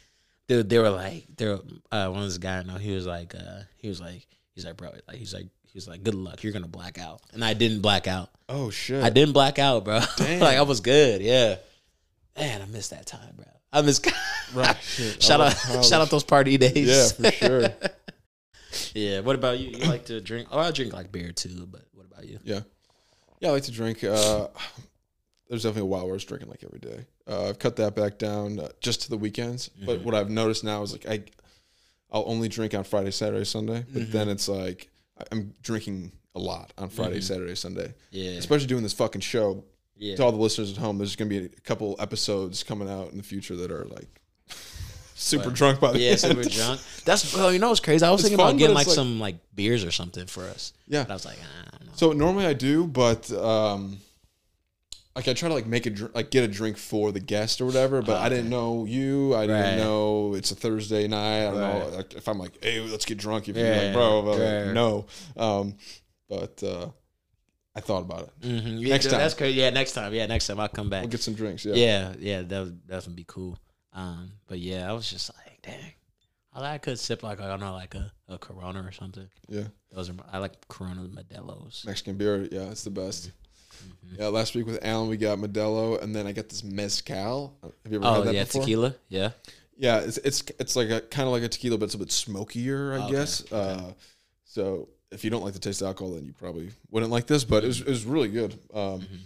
dude, they were like, they were. Uh, one of this guy, I know, he was like, uh, he was like, he's like, bro, like, he's like, he was like, good luck, you're gonna black out, and I didn't black out. Oh shit. I didn't black out, bro. Like I was good. Yeah. Man, I missed that time, bro. I miss. Right. Shit. shout out, college. shout out those party days. Yeah, for sure. yeah. What about you? You like to drink? Oh, I drink like beer too. But what about you? Yeah. Yeah, I like to drink. Uh, there's definitely a while where I was drinking like every day. Uh, I've cut that back down uh, just to the weekends. Mm-hmm. But what I've noticed now is like I, I'll only drink on Friday, Saturday, Sunday. But Mm-hmm. then it's like I'm drinking a lot on Friday, Mm-hmm. Saturday, Sunday. Yeah. Especially doing this fucking show. Yeah. To all the listeners at home, there's gonna be a couple episodes coming out in the future that are like super What? drunk by the Yeah, end. super drunk. That's well, you know what's crazy? I was It's thinking fun, about getting like, like- some like beers or something for us. Yeah. But I was like, ah, I don't know. So normally I do, but um, like I try to like make a dr- like get a drink for the guest or whatever. But I didn't know you. I didn't Right. know it's a Thursday night. I don't know like, if I'm like, hey, let's get drunk. If you're like, bro, like, no. Um, but uh, I thought about it. Mhm. Yeah, Next dude, time. That's crazy. Yeah, next time. Yeah, next time I'll come back. We'll get some drinks. Yeah. Yeah, yeah, that would definitely be cool. Um, but yeah, I was just like, dang, I, could sip like I don't know, like a, a Corona or something. Yeah. Those are I like Corona Modelo's. Mexican beer. Yeah, it's the best. Mm-hmm. Yeah. Last week with Alan, we got Modelo, and then I got this mezcal. Have you ever had Oh that yeah, before? tequila. Yeah, Yeah, it's it's it's like a kind of like a tequila, but it's a bit smokier, I Okay, guess. Uh, so if you don't like the taste of alcohol, then you probably wouldn't like this. But it was, it was really good. Um, Mm-hmm.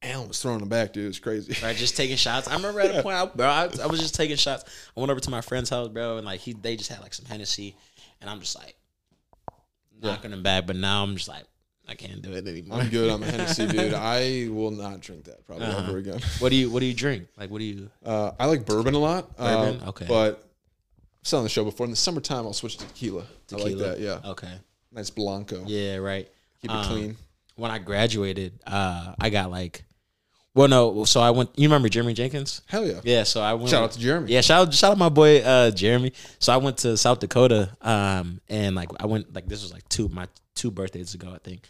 Alan was throwing them back, dude. It's crazy. right. Just taking shots. I remember at a point, I, bro, I, I was just taking shots. I went over to my friend's house, bro, and like he, they just had like some Hennessy, and I'm just like knocking them back. But now I'm just like, I can't do it anymore. I'm good on the Hennessy, dude. I will not drink that probably Uh-huh. ever again. What do you What do you drink? Like, what do you? Uh, I like bourbon a lot. Bourbon? um, Okay. But I've said on the show before. In the summertime, I'll switch to tequila. I like Tequila? that. Yeah, Okay. nice blanco. Yeah. Right. Keep it Um, clean. when I graduated, uh, I got like, well, no, so I went. You remember Jeremy Jenkins? Hell yeah. Yeah, so I went. Shout out to Jeremy. Yeah, shout out, shout out my boy uh, Jeremy. So I went to South Dakota, um, and like I went like this was like two my two birthdays ago, I think.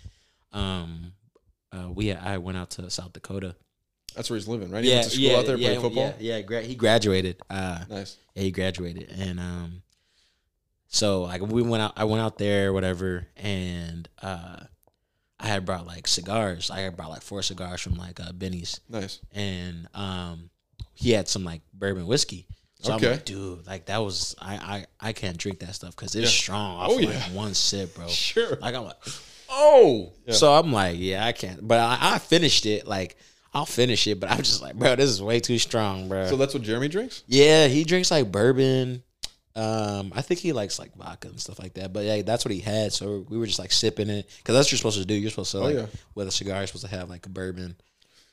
Um, uh, we I went out to South Dakota. That's where he's living, right? He Yeah, went to school yeah, out there, yeah, football. Yeah, yeah gra- he graduated. Uh, Nice. yeah, he graduated, and um, so like we went out. I went out there, whatever, and uh, I had brought like cigars. I had brought like four cigars from like uh, Benny's, Nice. and um, he had some like bourbon whiskey. So Okay. I'm like, dude, like that was I I I can't drink that stuff because it's Yeah. strong. Off Oh, like yeah. one sip, bro. Sure. Like I'm like, oh. Yeah. So I'm like, yeah, I can't. But I, I finished it. Like I'll finish it, but I'm just like, bro, this is way too strong, bro. So that's what Jeremy drinks. Yeah, he drinks like bourbon. Um, I think he likes like vodka and stuff like that. But yeah, that's what he had. So we were just like sipping it because that's what you're supposed to do. You're supposed to like yeah. with a cigar, you're supposed to have like a bourbon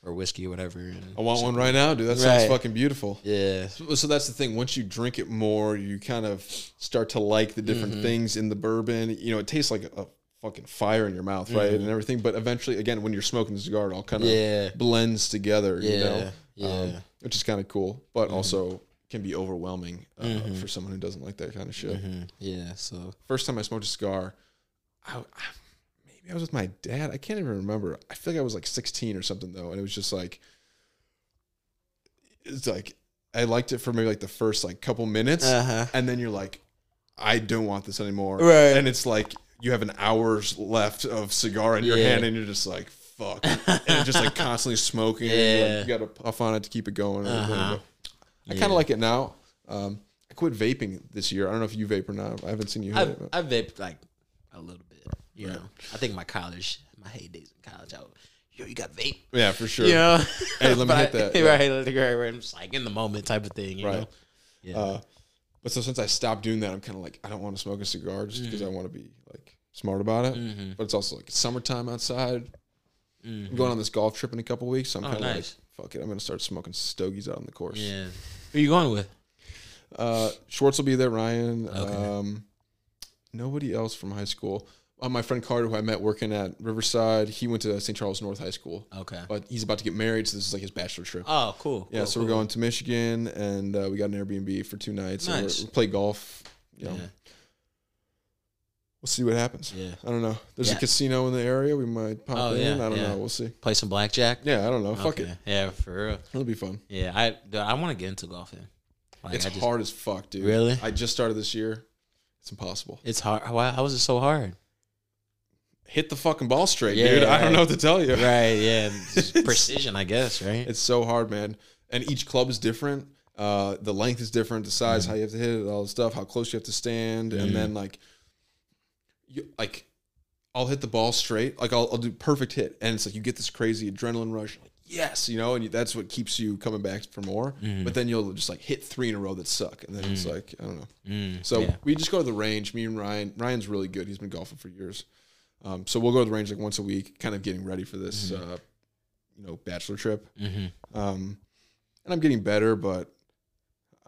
or whiskey or whatever. I want one right now, dude. That sounds Right. fucking beautiful. Yeah, So, so that's the thing. Once you drink it more, you kind of start to like the different Mm-hmm. things in the bourbon. You know, it tastes like a fucking fire in your mouth, right? And everything. But eventually, again, when you're smoking the cigar, it all kind of Mm-hmm. Yeah. blends together. you Yeah, know, yeah. Um, which is kind of cool, but also can be overwhelming uh, for someone who doesn't like that kind of shit. Mhm. yeah. So First time I smoked a cigar, I, I maybe I was with my dad. I can't even remember. I feel like I was like 16 or something though, and it was just like it's like I liked it for maybe like the first like couple minutes, Uh-huh. and then you're like, I don't want this anymore, Right. And it's like you have an hour's left of cigar in your Yeah. hand, and you're just like, fuck, and just like constantly smoking. Yeah. like, you got to puff on it to keep it going. Uh-huh. I kind of like it now. Um, I quit vaping this year. I don't know if you vape or not. I haven't seen you. hit I it, I vaped like a little bit. You know, I think my college, my heydays in college, I would, yo, you got vape. Yeah, for sure. You know, Hey, let me hit that, yeah. Right, right, right, right. I'm just like in the moment type of thing. You Right. know. Yeah. Uh, but so since I stopped doing that, I'm kind of like I don't want to smoke a cigar just because Mm. I want to be like smart about it. Mm-hmm. But it's also like summertime outside. I'm going on this golf trip in a couple weeks, so I'm Oh, kind of nice. like, fuck it, I'm gonna start smoking stogies out on the course. yeah. Who are you going with? Uh, Schwartz will be there. Ryan. Okay. Um, nobody else from high school. Uh, my friend Carter, who I met working at Riverside, he went to St. Charles North High School, Okay. but he's about to get married, so this is like his bachelor trip. Oh, cool. Yeah, cool, so we're going to Michigan, and uh, we got an Airbnb for two nights. and Nice. we're, we play golf. You know, Yeah. We'll see what happens. Yeah. I don't know. There's Yeah. a casino in the area. We might pop Oh, in. yeah, I don't yeah. know. We'll see. Play some blackjack. Yeah, I don't know. Fuck it. Yeah, for real. It'll be fun. Yeah, I dude, I want to get into golfing. Like, it's just, hard as fuck, dude. Really? I just started this year. It's impossible. It's hard. Why? How was it so hard? Hit the fucking ball straight, dude. I don't know what to tell you. Right. Yeah. Precision, I guess. Right. It's so hard, man. And each club is different. Uh, the length is different, the size, Mm-hmm. how you have to hit it, all the stuff, how close you have to stand, and Mhm. then like, you like, I'll hit the ball straight, like I'll, I'll do perfect hit, and it's like you get this crazy adrenaline rush, like yes, you know, and you, that's what keeps you coming back for more. Mm-hmm. But then you'll just like hit three in a row that suck, and then it's like I don't know. Mm, So yeah. we just go to the range. Me and Ryan. Ryan's really good. He's been golfing for years. Um, so we'll go to the range like once a week, kind of getting ready for this, Mm-hmm. uh, you know, bachelor trip. Mhm. Um, and I'm getting better, but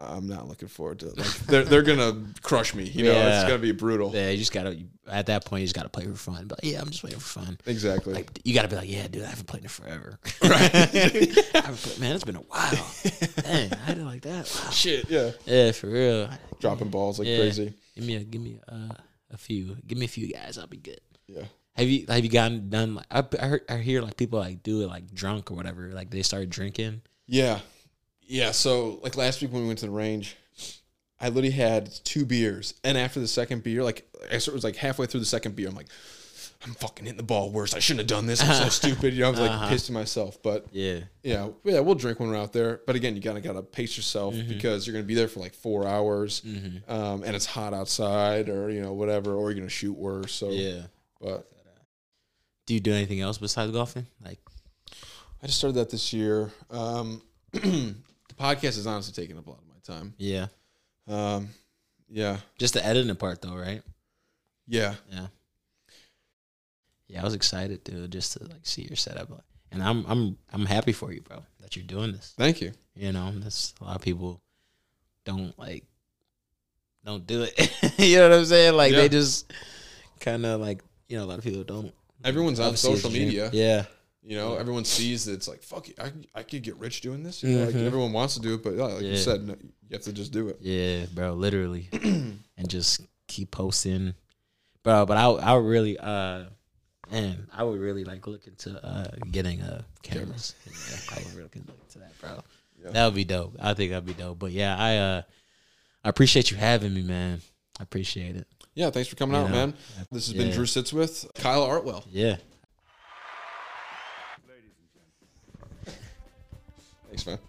I'm not looking forward to it. Like they're they're gonna crush me. You know, Yeah. it's gonna be brutal. Yeah, you just gotta you, at that point you just gotta play for fun. But yeah, I'm just playing for fun. Exactly. Like you gotta be like, yeah, dude, I haven't played it forever. Right? Played, man, it's been a while. Dang, I did like that. Wow. Shit. Yeah. Yeah, for real. Dropping balls like Yeah. crazy. Give me a give me a, a few. Give me a few guys. I'll be good. Yeah. Have you have you gotten done? Like I I, heard, I hear like people like do it like drunk or whatever. Like they start drinking. Yeah. Yeah. So like last week when we went to the range, I literally had two beers, and after the second beer, like I sort of was like halfway through the second beer, I'm like, I'm fucking hitting the ball worse. I shouldn't have done this. I'm so stupid. You know, I was like Uh-huh. pissed at myself. But Yeah. yeah, yeah, we'll drink when we're out there. But again, you gotta gotta pace yourself Mm-hmm. because you're gonna be there for like four hours, um, and it's hot outside, or you know whatever, or you're gonna shoot worse. So Yeah. but Do you do anything else besides golfing? Like I just started that this year. Um, podcast is honestly taking up a lot of my time. yeah, Um, yeah, just the editing part though, right? yeah, Yeah. Yeah, I was excited, dude, just to like see your setup, and I'm I'm I'm happy for you, bro, that you're doing this. thank you. You know, that's a lot of people don't like don't do it. you know what I'm saying? Like Yeah. they just kind of like you know a lot of people don't. Everyone's on social media. Yeah, You know, everyone sees that it's like, fuck it, I, I could get rich doing this. You know, like Mhm. everyone wants to do it, but yeah, like you said, no, you have to just do it. yeah, bro, literally, and just keep posting, bro. But I I really uh. Man, I would really like look into uh, getting uh, cameras. Yeah, I would really look into that, bro. Yeah. That would be dope. I think that'd be dope. But yeah, I uh, I appreciate you having me, man. I appreciate it. Yeah, thanks for coming out, Yeah. man. This has been Drew Sits with Kyle Artwell. Yeah. Thanks, man.